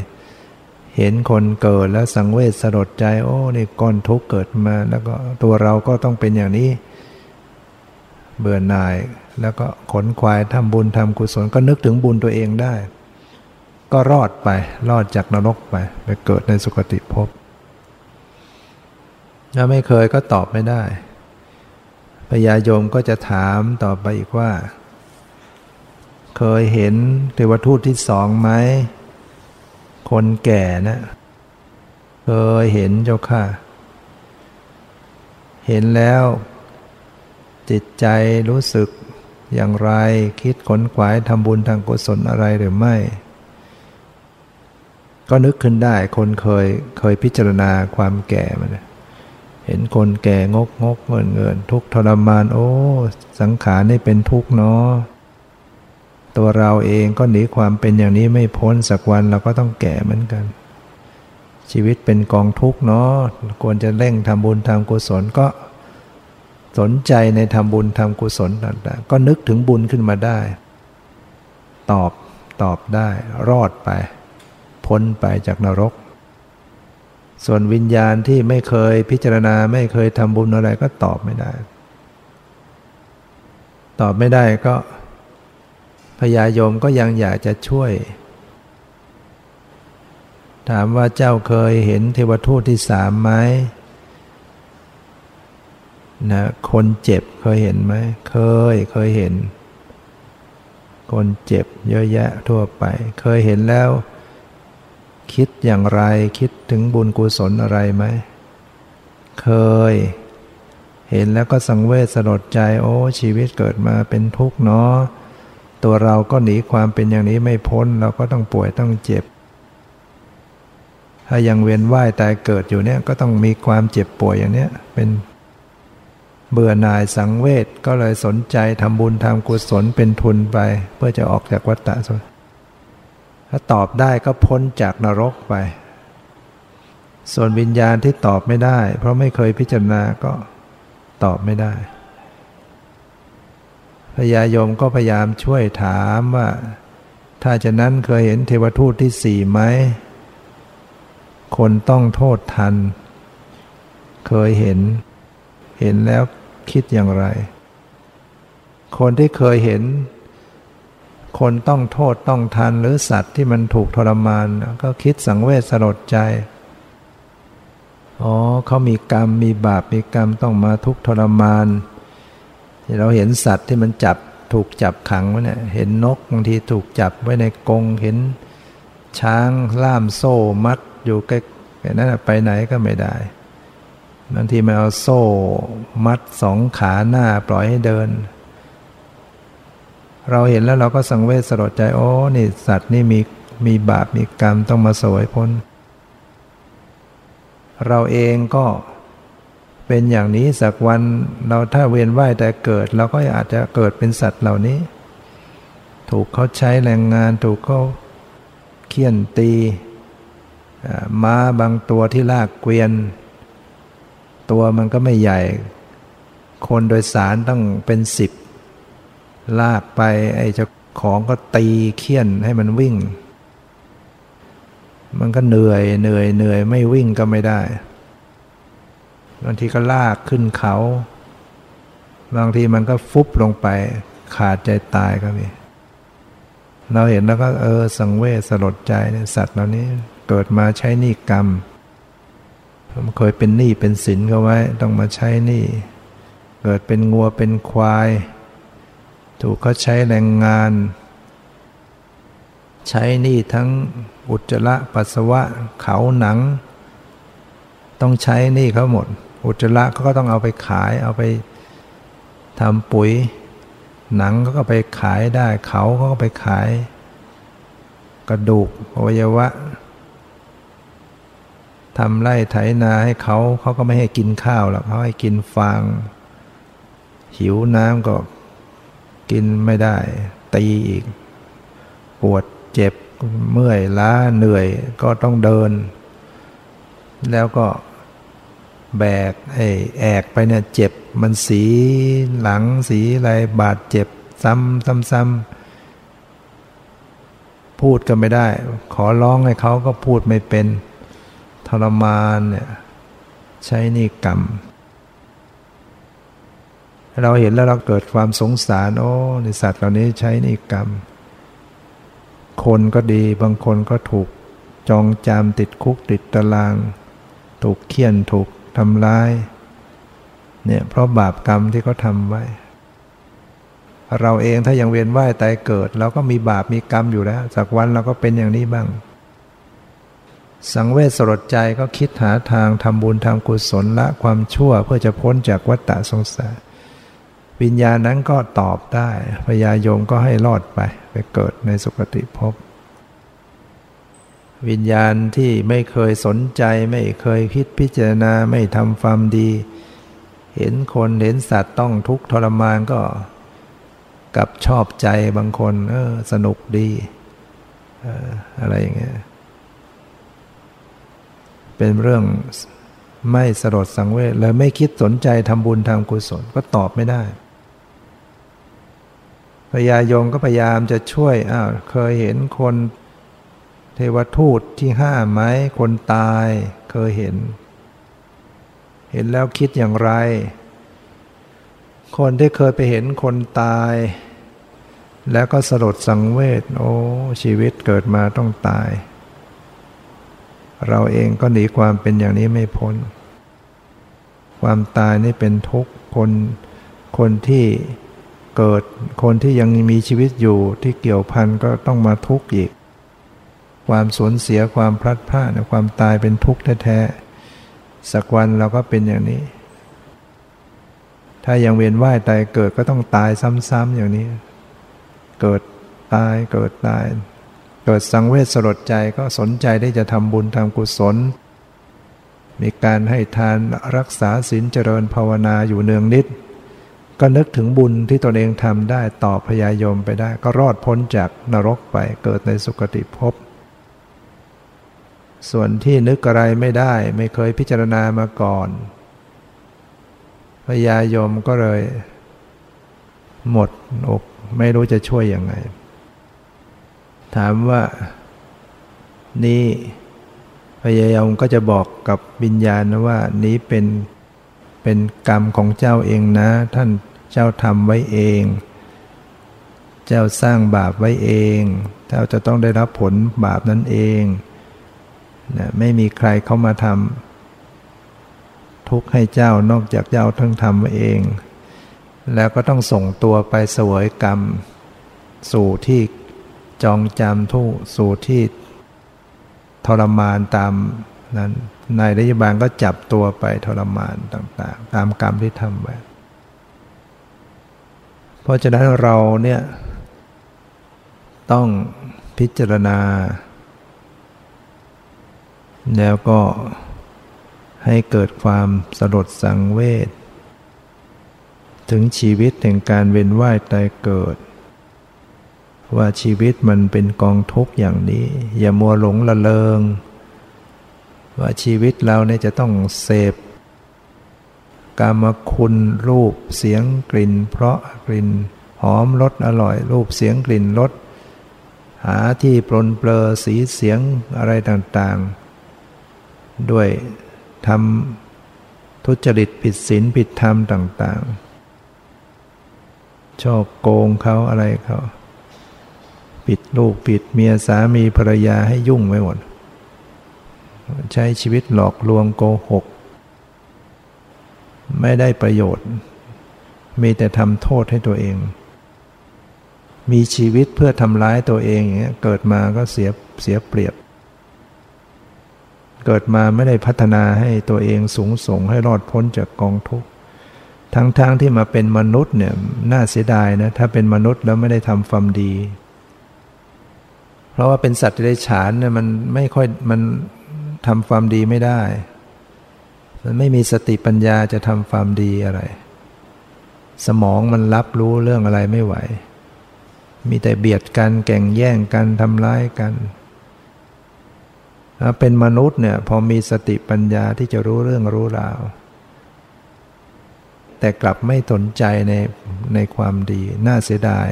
เห็นคนเกิดแล้วสังเวชสลดใจ โอ้นี่ก้อนทุกข์เกิดมาแล้วก็ตัวเราก็ต้องเป็นอย่างนี้ เบื่อหน่าย แล้วก็ขนควายทำบุญทำกุศลก็นึกถึงบุญตัวเองได้ ก็รอดไปรอดจากนรกไปไปเกิดในสุคติภพถ้าไม่เคยก็ตอบไม่ได้ พญายมก็จะถามต่อไปอีกว่า เคยเห็นเทวทูตที่สองไหม คนแก่นะเคยเห็นเจ้าค่ะ เห็นแล้ว จิตใจรู้สึกอย่างไรคิดขนขวายทำบุญทางกุศลอะไรหรือไม่ ก็นึกขึ้นได้คนเคยเคยพิจารณาความแก่มาเนี่ย เห็นคนแก่งกงกเงินเงินทุกทรมาน โอ้ สังขารนี่เป็นทุกเนาะตัวเราเองก็หนีความเป็นอย่างนี้ไม่พ้นสักวันเราก็ต้องแก่เหมือนกัน ชีวิตเป็นกองทุกเนาะควรจะเร่งทำบุญทำกุศลก็ สนใจในทำบุญทำกุศลต่างๆก็นึกถึงบุญขึ้นมาได้ ตอบตอบได้ รอดไป พ้นไปจากนรก ส่วนวิญญาณที่ไม่เคยพิจารณาไม่เคยทำบุญอะไรก็ตอบไม่ได้ ตอบไม่ได้ก็พญายมก็ยังอยากจะช่วย ถามว่าเจ้าเคยเห็นเทวทูตที่สามไหมนะคนเจ็บเคยเห็นไหม เคยเคยเห็น คนเจ็บเยอะแยะทั่วไป เคยเห็นแล้ว คิดอย่างไรคิดถึงบุญกุศลอะไรไหม เคย เห็นแล้วก็สังเวชสลดใจโอ้ชีวิตเกิดมาเป็นทุกข์เนาะตัวเราก็หนีความเป็นอย่างนี้ไม่พ้น เราก็ต้องป่วยต้องเจ็บ ถ้ายังเวียนว่ายตายเกิดอยู่เนี่ยก็ต้องมีความเจ็บป่วยอย่างเนี้ยเป็นเบื่อหน่ายสังเวชก็เลยสนใจทำบุญทำกุศลเป็นทุนไป เพื่อจะออกจากวัฏฏะ ถ้าตอบได้ก็พ้นจากนรกไป ส่วนวิญญาณที่ตอบไม่ได้ เพราะไม่เคยพิจารณาก็ตอบไม่ได้พญายมก็พยายามช่วยถามว่า ถ้าจะนั้นเคยเห็นเทวทูตที่สี่ไหม คนต้องโทษทัน เคยเห็น เห็นแล้วคิดอย่างไร คนที่เคยเห็น คนต้องโทษต้องทันหรือสัตว์ที่มันถูกทรมาน ก็คิดสังเวชสลดใจอ๋อเขามีกรรมมีบาปมีกรรมต้องมาทุกทรมาน เราเห็นสัตว์ที่มันจับถูกจับขังไว้เนี่ยเห็นนกบางทีถูกจับไว้ในกรงเห็นช้างล่ามโซ่มัดอยู่ใกล้นั้นไปไหนก็ไม่ได้บางทีมันเอาโซ่มัดสองขาหน้าปล่อยให้เดิน เราเห็นแล้วเราก็สังเวชสลดใจโอ้นี่สัตว์นี่มีมีบาปมีกรรมต้องมาสวยพ้น เราเองก็เป็นอย่างนี้สักวันเราถ้าเวียนว่ายแต่เกิด เราก็อาจจะเกิดเป็นสัตว์เหล่านี้ ถูกเขาใช้แรงงานถูกเขาเคี่ยนตีม้าบางตัวที่ลากเกวียน ตัวมันก็ไม่ใหญ่ คนโดยสารต้องเป็นสิบ ลากไปไอ้เจ้าของก็ตีเคี่ยนให้มันวิ่ง มันก็เหนื่อยเหนื่อยเหนื่อยไม่วิ่งก็ไม่ได้บางทีก็ลากขึ้นเขา บางทีมันก็ฟุบลงไป ขาดใจตายก็มีเราเห็นแล้วก็เออสังเวชสลดใจเนี่ยสัตว์เหล่านี้เกิดมาใช้หนิกรรมมันเคยเป็นหนี้เป็นสินเขาไว้ ต้องมาใช้หนี้เกิดเป็นงัวเป็นควาย ถูกเขาใช้แรงงาน ใช้หนี้ทั้งอุจจาระปัสสาวะเขาหนัง ต้องใช้หนี้เขาหมด อุจจาระเขาก็ต้องเอาไปขาย เอาไปทำปุ๋ย หนังเขาก็ไปขายได้ เขาเขาก็ไปขาย กระดูกอวัยวะทำไร่ไถนาให้เขาเขาก็ไม่ให้กินข้าวหรอกเขาให้กินฟาง หิวน้ำก็ กินไม่ได้ ตีอีก ปวดเจ็บเมื่อยล้าเหนื่อยก็ต้องเดิน แล้วก็แบกไอ้แอกไปเนี่ยเจ็บมันสีหลังสีอะไรบาดเจ็บ ซ้ำซ้ำซ้ำพูดก็ไม่ได้ ขอร้องให้เขาก็พูดไม่เป็นทรมานเนี่ยใช้นี่กรรม เราเห็นแล้วเราเกิดความสงสาร โอ้ในสัตว์เหล่านี้ใช้นี่กรรม คนก็ดีบางคนก็ถูกจองจามติดคุกติดตาราง ถูกเคี่ยนถูกทำร้ายเนี่ยเพราะบาปกรรมที่เขาทำไว้ เราเองถ้ายังเวียนว่ายตายเกิด เราก็มีบาปมีกรรมอยู่แล้วสักวันเราก็เป็นอย่างนี้บ้าง สังเวชสลดใจก็คิดหาทางทำบุญทำกุศลละความชั่วเพื่อจะพ้นจากวัฏฏะสงสาร วิญญาณนั้นก็ตอบได้พญายมก็ให้รอดไป ไปเกิดในสุคติภพวิญญาณที่ไม่เคยสนใจ ไม่เคยคิดพิจารณาไม่ทำความดี เห็นคนเห็นสัตว์ต้องทุกข์ทรมานก็กับชอบใจบางคนเออสนุกดีอะไรอย่างเงี้ยเป็นเรื่องไม่สลดสังเวชเลยไม่คิดสนใจทำบุญทำกุศลก็ตอบไม่ได้ พญายงก็พยายามจะช่วยอ้าวเคยเห็นคนเทวทูตที่ห้าไหมคนตายเคยเห็น เห็นแล้วคิดอย่างไร คนที่เคยไปเห็นคนตาย แล้วก็สลดสังเวชโอ้ชีวิตเกิดมาต้องตาย เราเองก็หนีความเป็นอย่างนี้ไม่พ้น ความตายนี่เป็นทุกข์คนคนที่ เกิด คนที่ยังมีชีวิตอยู่ที่เกี่ยวพันก็ต้องมาทุกข์อีก ความสูญเสียความพลัดพรากความตายเป็นทุกข์แท้ๆสักวันเราก็เป็นอย่างนี้ ถ้ายังเวียนว่ายตายเกิดก็ต้องตายซ้ำๆอย่างนี้ เกิดตายเกิดตาย เกิดสังเวชสลดใจก็สนใจที่จะทำบุญทำกุศล มีการให้ทานรักษาศีลเจริญภาวนาอยู่เนืองนิด ก็นึกถึงบุญที่ตนเองทำได้ต่อพยายมไปได้ ก็รอดพ้นจากนรกไปเกิดในสุคติภพส่วนที่นึกอะไรไม่ได้ไม่เคยพิจารณามาก่อน พยายมก็เลย หมดอกไม่รู้จะช่วยยังไง ถามว่า นี่พยายมก็จะบอกกับวิญญาณว่านี้เป็น เป็นกรรมของเจ้าเองนะ ท่านเจ้าทำไว้เอง เจ้าสร้างบาปไว้เอง เจ้าจะต้องได้รับผลบาปนั้นเองนะไม่มีใครเข้ามาทำทุกข์ให้เจ้านอกจากเจ้าทั้งทำไว้เอง แล้วก็ต้องส่งตัวไปเสวยกรรม สู่ที่จองจำทุกสู่ที่ทรมานตามนั้น นายรัฐบาลก็จับตัวไปทรมานต่างๆ ตามกรรมที่ทำไว้เพราะฉะนั้นเราเนี่ยต้องพิจารณา แล้วก็ให้เกิดความสลดสังเวชถึงชีวิตแห่งการเวียนว่ายตายเกิด ว่าชีวิตมันเป็นกองทุกข์อย่างนี้ อย่ามัวหลงละเลง ว่าชีวิตเราเนี่ยจะต้องเสพกามคุณรูปเสียงกลิ่น เพราะกลิ่นหอมรสอร่อย รูปเสียงกลิ่นรสหาที่ปลนเปลอสีเสียงอะไรต่างๆ ด้วยทำทุจริตผิดศีลผิดธรรมต่างๆชอบโกงเขาอะไรเขา ปิดลูกปิดเมียสามีภรรยาให้ยุ่งไปหมด ใช้ชีวิตหลอกลวงโกหก ไม่ได้ประโยชน์ มีแต่ทำโทษให้ตัวเอง มีชีวิตเพื่อทำร้ายตัวเองอย่างเงี้ยเกิดมาก็เสียเสียเปรียบ เกิดมาไม่ได้พัฒนาให้ตัวเองสูงส่งให้รอดพ้นจากกองทุกข์ทั้งๆทที่มาเป็นมนุษย์เนี่ยน่าเสียดายนะถ้าเป็นมนุษย์แล้วไม่ได้ทำความดี เพราะว่าเป็นสัตว์ที่ได้ฉานเนี่ยมันไม่ค่อยมัน ทำความดีไม่ได้ มันไม่มีสติปัญญาจะทำความดีอะไร สมองมันรับรู้เรื่องอะไรไม่ไหว มีแต่เบียดกันแก่งแย่งกันทำร้ายกันเป็นมนุษย์เนี่ยพอมีสติปัญญาที่จะรู้เรื่องรู้ราว แต่กลับไม่สนใจในในความดี น่าเสียดาย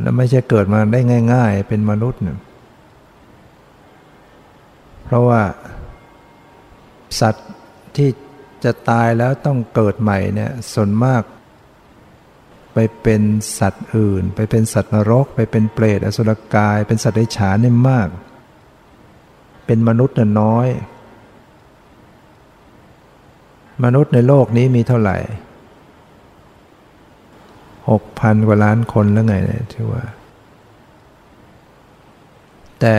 แล้วไม่ใช่เกิดมาได้ง่าย ๆ เป็นมนุษย์เนี่ย เพราะว่า สัตว์ที่จะตายแล้วต้องเกิดใหม่เนี่ยส่วนมาก ไปเป็นสัตว์อื่น ไปเป็นสัตว์นรก ไปเป็นเปรตอสุรกาย เป็นสัตว์ไร้ฉานนี่มาก เป็นมนุษย์น่น้อย มนุษย์ในโลกนี้มีเท่าไหร่หกพันกว่าล้านคนแล้วไงเนี่ยที่ว่า แต่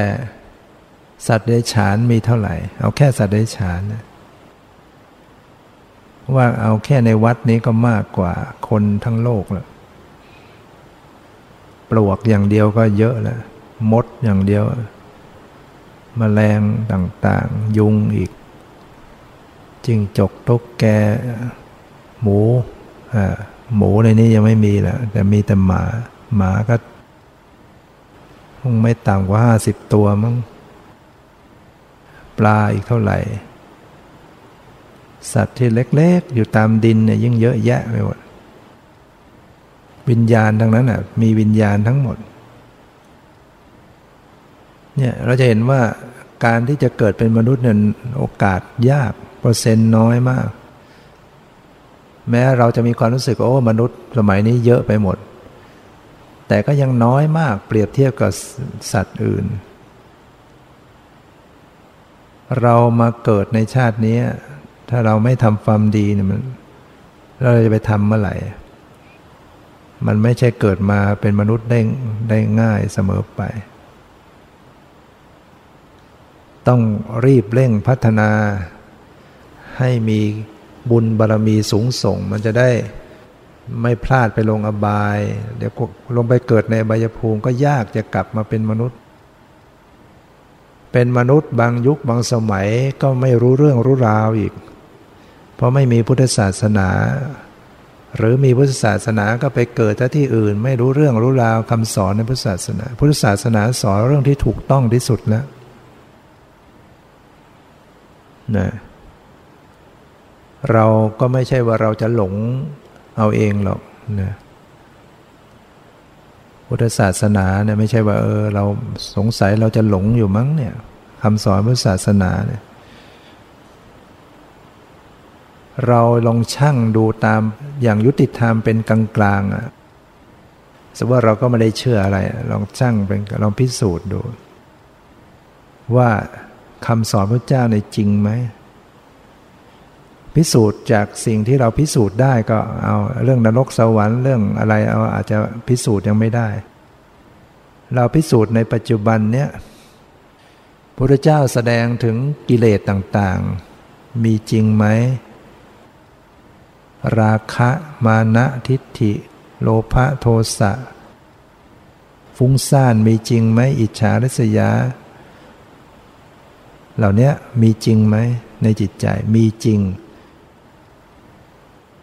สัตว์เดรัจฉานมีเท่าไหร่ เอาแค่สัตว์เดรัจฉานนะว่าเอาแค่ในวัดนี้ก็มากกว่าคนทั้งโลกแล้วปลวกอย่างเดียวก็เยอะแล้วมดอย่างเดียวมแมลงต่างๆ ยุงอีกจิงจกตุกแก หมูหมูในนี้ยังไม่มีแล้วแต่มีแต่หมา หมาก็ คงไม่ต่ำกว่าห้าสิบตัวมั้ง ปลาอีกเท่าไหร่ สัตว์ที่เล็กๆ อยู่ตามดินเนี่ยยิ่งเยอะแยะไปหมดวิญญาณทั้งนั้นอะมีวิญญาณทั้งหมดเนี่ยเราจะเห็นว่าการที่จะเกิดเป็นมนุษย์เนี่ยโอกาสยากเปอร์เซ็นต์น้อยมาก แม้เราจะมีความรู้สึกโอ้มนุษย์สมัยนี้เยอะไปหมด แต่ก็ยังน้อยมากเปรียบเทียบกับสัตว์อื่น เรามาเกิดในชาตินี้ ถ้าเราไม่ทำความดีเนี่ยมันเราจะไปทำเมื่อไหร่ มันไม่ใช่เกิดมาเป็นมนุษย์ได้ได้ง่ายเสมอไป ต้องรีบเร่งพัฒนา ให้มีบุญบารรมีสูงส่ง มันจะได้ไม่พลาดไปลงอบาย เดี๋ยวลงไปเกิดในบายภูมิก็ยากจะกลับมาเป็นมนุษย์ เป็นมนุษย์บางยุคบางสมัยก็ไม่รู้เรื่องรู้ราวอีก เพราะไม่มีพุทธศาสนา หรือมีพุทธศาสนาก็ไปเกิดที่อื่น ไม่รู้เรื่องรู้ราวคำสอนในพุทธศาสนา พุทธศาสนาสอนเรื่องที่ถูกต้องที่สุดแล้วนะเราก็ไม่ใช่ว่าเราจะหลงเอาเองหรอกนะ พุทธศาสนาเนี่ยไม่ใช่ว่าเออเราสงสัยเราจะหลงอยู่มั้งเนี่ยคำสอนพุทธศาสนาเนี่ยเราลองชั่งดูตามอย่างยุติธรรมเป็นกลางๆอะสมมติว่าเราก็ไม่ได้เชื่ออะไร ลองชั่งเป็นลองพิสูจน์ดู ว่าคำสอนพระเจ้าในจริงไหม พิสูจน์จากสิ่งที่เราพิสูจน์ได้ก็เอาเรื่องนรกสวรรค์เรื่องอะไรเอาอาจจะพิสูจน์ยังไม่ได้ เราพิสูจน์ในปัจจุบันเนี้ยพระเจ้าแสดงถึงกิเลสต่างๆ มีจริงไหม ราคะมานะทิฏฐิ โลภะโทสะฟุ้งซ่านมีจริงไหมอิจฉาริษยา เหล่านี้มีจริงไหมในจิตใจมีจริง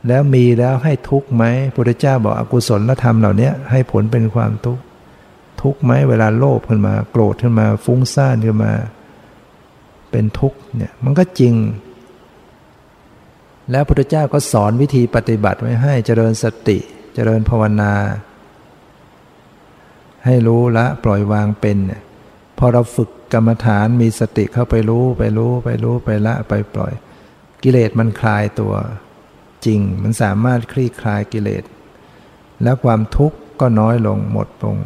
แล้วมีแล้วให้ทุกข์ไหมพระเจ้าบอกอกุศลธรรมเหล่านี้ให้ผลเป็นความทุกข์ทุกข์ไหมเวลาโลภขึ้นมา โกรธขึ้นมา ฟุ้งซ่านขึ้นมา เป็นทุกข์เนี่ยมันก็จริง แล้วพระเจ้าก็สอนวิธีปฏิบัติไว้ให้เจริญสติ เจริญภาวนา ให้รู้ละปล่อยวางเป็นเนี่ยพอเราฝึกกรรมฐานมีสติเข้าไปรู้ไปรู้ไปรู้ไปละไปปล่อย กิเลสมันคลายตัว จริง มันสามารถคลี่คลายกิเลส แล้วความทุกข์ก็น้อยลงหมดลง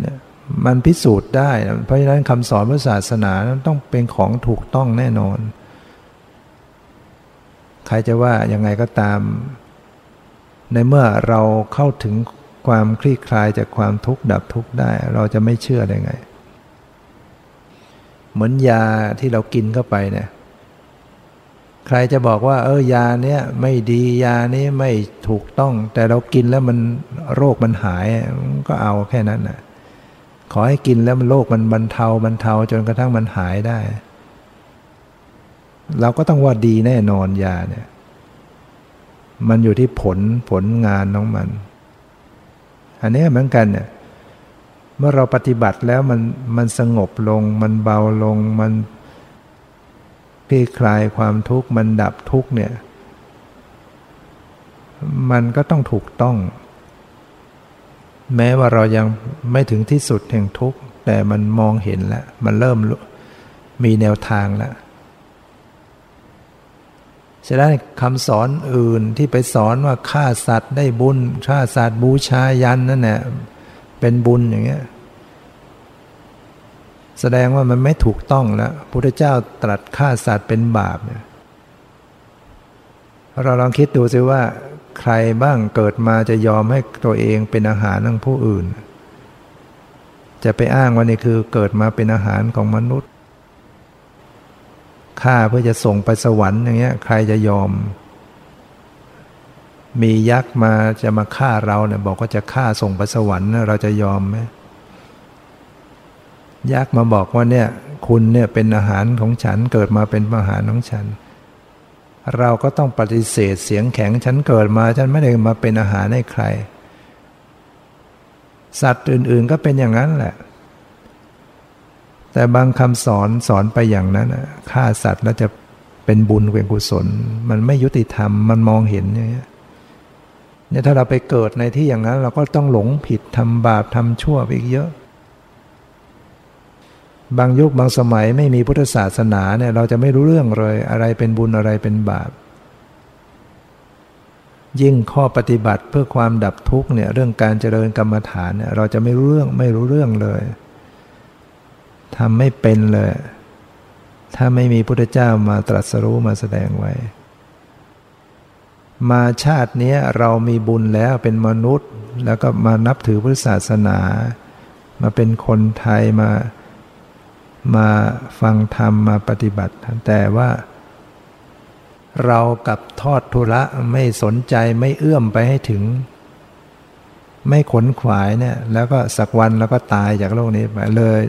เนี่ยมันพิสูจน์ได้ เพราะฉะนั้นคำสอนพระศาสนาต้องเป็นของถูกต้องแน่นอน ใครจะว่ายังไงก็ตาม ในเมื่อเราเข้าถึงความคลี่คลายจากความทุกข์ดับทุกข์ได้ เราจะไม่เชื่อได้ไง เหมือนยาที่เรากินเข้าไปเนี่ย ใครจะบอกว่า เออยาเนี้ยไม่ดียานี้ไม่ถูกต้อง แต่เรากินแล้วมันโรคมันหายก็เอาแค่นั้นนะขอให้กินแล้วมันโรคมันบรรเทาบรรเทาจนกระทั่งมันหายได้ เราก็ต้องว่าดีแน่นอนยาเนี่ย มันอยู่ที่ผลผลงานของมัน อันนี้เหมือนกันเนี่ยเมื่อเราปฏิบัติแล้วมันมันสงบลง มันเบาลงมัน ลี่คลายความทุกข์มันดับทุกข์เนี่ย มันก็ต้องถูกต้อง แม้ว่าเรายังไม่ถึงที่สุดแห่งทุกข์แต่มันมองเห็นแล้ว มันเริ่มมีแนวทางแล้วฉะนั้นคำสอนอื่นที่ไปสอนว่าฆ่าสัตว์ได้บุญฆ่าสัตว์บูชายันนั่นแหละเป็นบุญอย่างเงี้ย แสดงว่ามันไม่ถูกต้องแล้วพุทธเจ้าตรัสฆ่าสัตว์เป็นบาปเนี่ยเราลองคิดดูซิว่า ใครบ้างเกิดมาจะยอมให้ตัวเองเป็นอาหารของผู้อื่น จะไปอ้างว่านี่คือเกิดมาเป็นอาหารของมนุษย์ฆ่าเพื่อจะส่งไปสวรรค์อย่างเงี้ย ใครจะยอม มียักษ์มาจะมาฆ่าเราเนี่ยบอกว่าจะฆ่าส่งไปสวรรค์เราจะยอมไหม ยักษ์มาบอกว่าเนี่ย คุณเนี่ยเป็นอาหารของฉันเกิดมาเป็นอาหารของฉัน เราก็ต้องปฏิเสธเสียงแข็งฉันเกิดมาฉันไม่ได้มาเป็นอาหารให้ใคร สัตว์อื่นๆก็เป็นอย่างนั้นแหละ แต่บางคำสอนสอนไปอย่างนั้นฆ่าสัตว์แล้วจะเป็นบุญเป็นกุศล มันไม่ยุติธรรมมันมองเห็นอย่างเงี้ยเนี่ยถ้าเราไปเกิดในที่อย่างนั้น เราก็ต้องหลงผิดทำบาปทำชั่วไปอีกเยอะ บางยุคบางสมัยไม่มีพุทธศาสนาเนี่ยเราจะไม่รู้เรื่องเลย อะไรเป็นบุญอะไรเป็นบาป ยิ่งข้อปฏิบัติเพื่อความดับทุกข์เนี่ยเรื่องการเจริญกรรมฐานเนี่ยเราจะไม่รู้เรื่องไม่รู้เรื่องเลยทำไม่เป็นเลย ถ้าไม่มีพุทธเจ้ามาตรัสรู้มาแสดงไว้ มาชาตินี้เรามีบุญแล้วเป็นมนุษย์ แล้วก็มานับถือพุทธศาสนา มาเป็นคนไทยมา มาฟังธรรมมาปฏิบัติ แต่ว่าเรากับทอดทุระไม่สนใจไม่เอื้อมไปให้ถึง ไม่ขนขวายเนี่ย แล้วก็สักวันแล้วก็ตายจากโลกนี้ไปเลย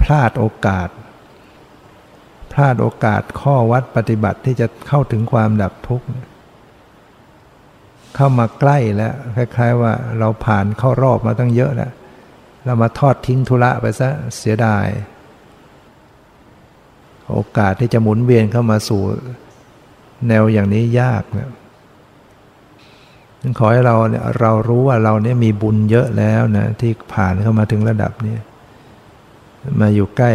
พลาดโอกาส พลาดโอกาสข้อวัดปฏิบัติที่จะเข้าถึงความดับทุกข์เข้ามาใกล้แล้วคล้าย ๆ ว่าเราผ่านเข้ารอบมาตั้งเยอะแล้วเรามาทอดทิ้งธุระไปซะเสียดาย โอกาสที่จะหมุนเวียนเข้ามาสู่แนวอย่างนี้ยากนะขอให้เราเนี่ยเรารู้ว่าเราเนี่ยมีบุญเยอะแล้วนะที่ผ่านเข้ามาถึงระดับนี้มาอยู่ใกล้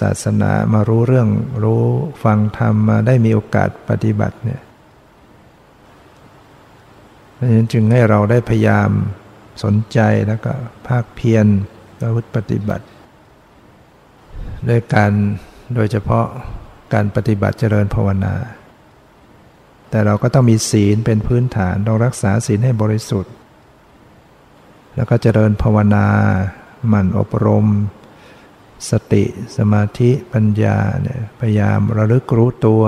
ศาสนามารู้เรื่องรู้ฟังธรรมมาได้มีโอกาสปฏิบัติเนี่ยราะฉะนั้นจึงให้เราได้พยายามสนใจแล้วก็ภาคเพียรประพฤติปฏิบัติ ด้วยการ โดยเฉพาะการปฏิบัติเจริญภาวนา แต่เราก็ต้องมีศีลเป็นพื้นฐานต้องรักษาศีลให้บริสุทธิ์ แล้วก็เจริญภาวนาหมั่นอบรม สติสมาธิปัญญาเนี่ยพยายามระลึกรู้ตัว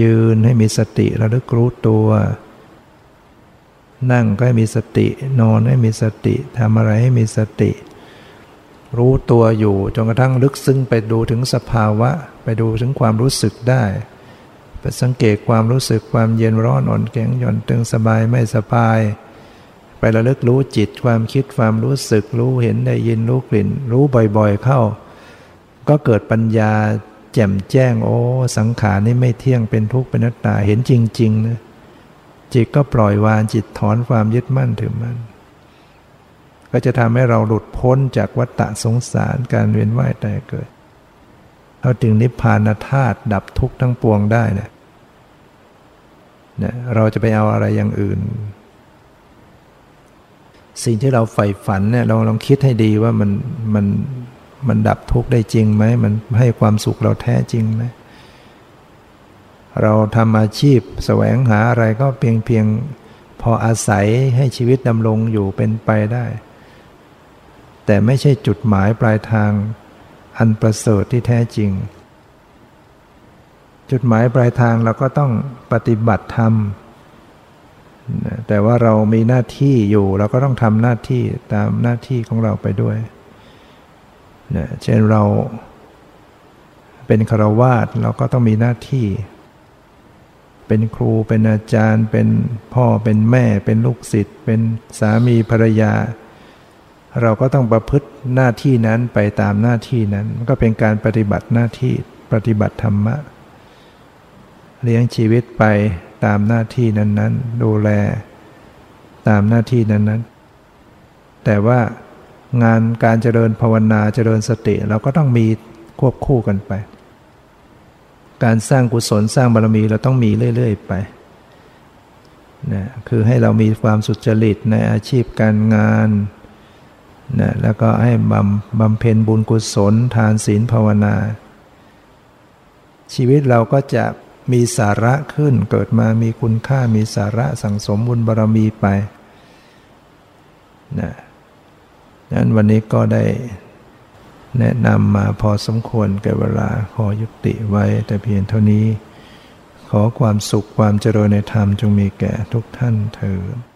ยืนให้มีสติระลึกรู้ตัว นั่งก็ให้มีสติ นอนให้มีสติทำอะไรให้มีสติ รู้ตัวอยู่จนกระทั่งลึกซึ้งไปดูถึงสภาวะ ไปดูถึงความรู้สึกได้ ไปสังเกตความรู้สึกความเย็นร้อนอ่อนแข็งหย่อนตึงสบายไม่สบาย ไประลึกรู้จิตความคิดความรู้สึกรู้เห็นได้ยินรู้กลิ่น รู้บ่อยๆเข้า ก็เกิดปัญญาแจ่มแจ้งโอ้สังขารนี่ไม่เที่ยงเป็นทุกข์เป็นนัตตาเห็นจริงๆนะจิตก็ปล่อยวางจิตถอนความยึดมั่นถือมั่น ก็จะทำให้เราหลุดพ้นจากวัฏฏะสงสารการเวียนว่ายตายเกิดเขาถึงนิพพานธาตุดับทุกข์ทั้งปวงได้เนี่ยเนี่ยเราจะไปเอาอะไรอย่างอื่น สิ่งที่เราใฝ่ฝันเนี่ยเราลองคิดให้ดีว่ามันมันมันดับทุกข์ได้จริงไหม มันให้ความสุขเราแท้จริงไหมเราทำอาชีพแสวงหาอะไรก็เพียงเพียงพออาศัยให้ชีวิตดำรงอยู่เป็นไปได้ แต่ไม่ใช่จุดหมายปลายทาง อันประเสริฐที่แท้จริง จุดหมายปลายทางเราก็ต้องปฏิบัติธรรมแต่ว่าเรามีหน้าที่อยู่เราก็ต้องทำหน้าที่ตามหน้าที่ของเราไปด้วยเช่นเราเป็นคารวาสเราก็ต้องมีหน้าที่ เป็นครูเป็นอาจารย์ เป็นพ่อเป็นแม่ เป็นลูกศิษย์เป็นสามีภรรยา เราก็ต้องประพฤติหน้าที่นั้นไปตามหน้าที่นั้นมันก็เป็นการปฏิบัติหน้าที่ปฏิบัติธรรมะ เลี้ยงชีวิตไปตามหน้าที่นั้นๆ ดูแลตามหน้าที่นั้นๆ แต่ว่างานการเจริญภาวนาเจริญสติ เราก็ต้องมีควบคู่กันไป การสร้างกุศลสร้างบารมีเราต้องมีเรื่อย ๆ ไปนะคือให้เรามีความสุจริตในอาชีพการงาน นะแล้วก็ให้บำบำเพ็ญบุญกุศล ทานศีลภาวนา ชีวิตเราก็จะมีสาระขึ้นเกิดมามีคุณค่ามีสาระสั่งสมบุญบารมีไปนะนั้นวันนี้ก็ได้แนะนำมาพอสมควรแก่เวลาขอยุติไว้แต่เพียงเท่านี้ ขอความสุขความเจริญในธรรมจงมีแก่ทุกท่านเถิด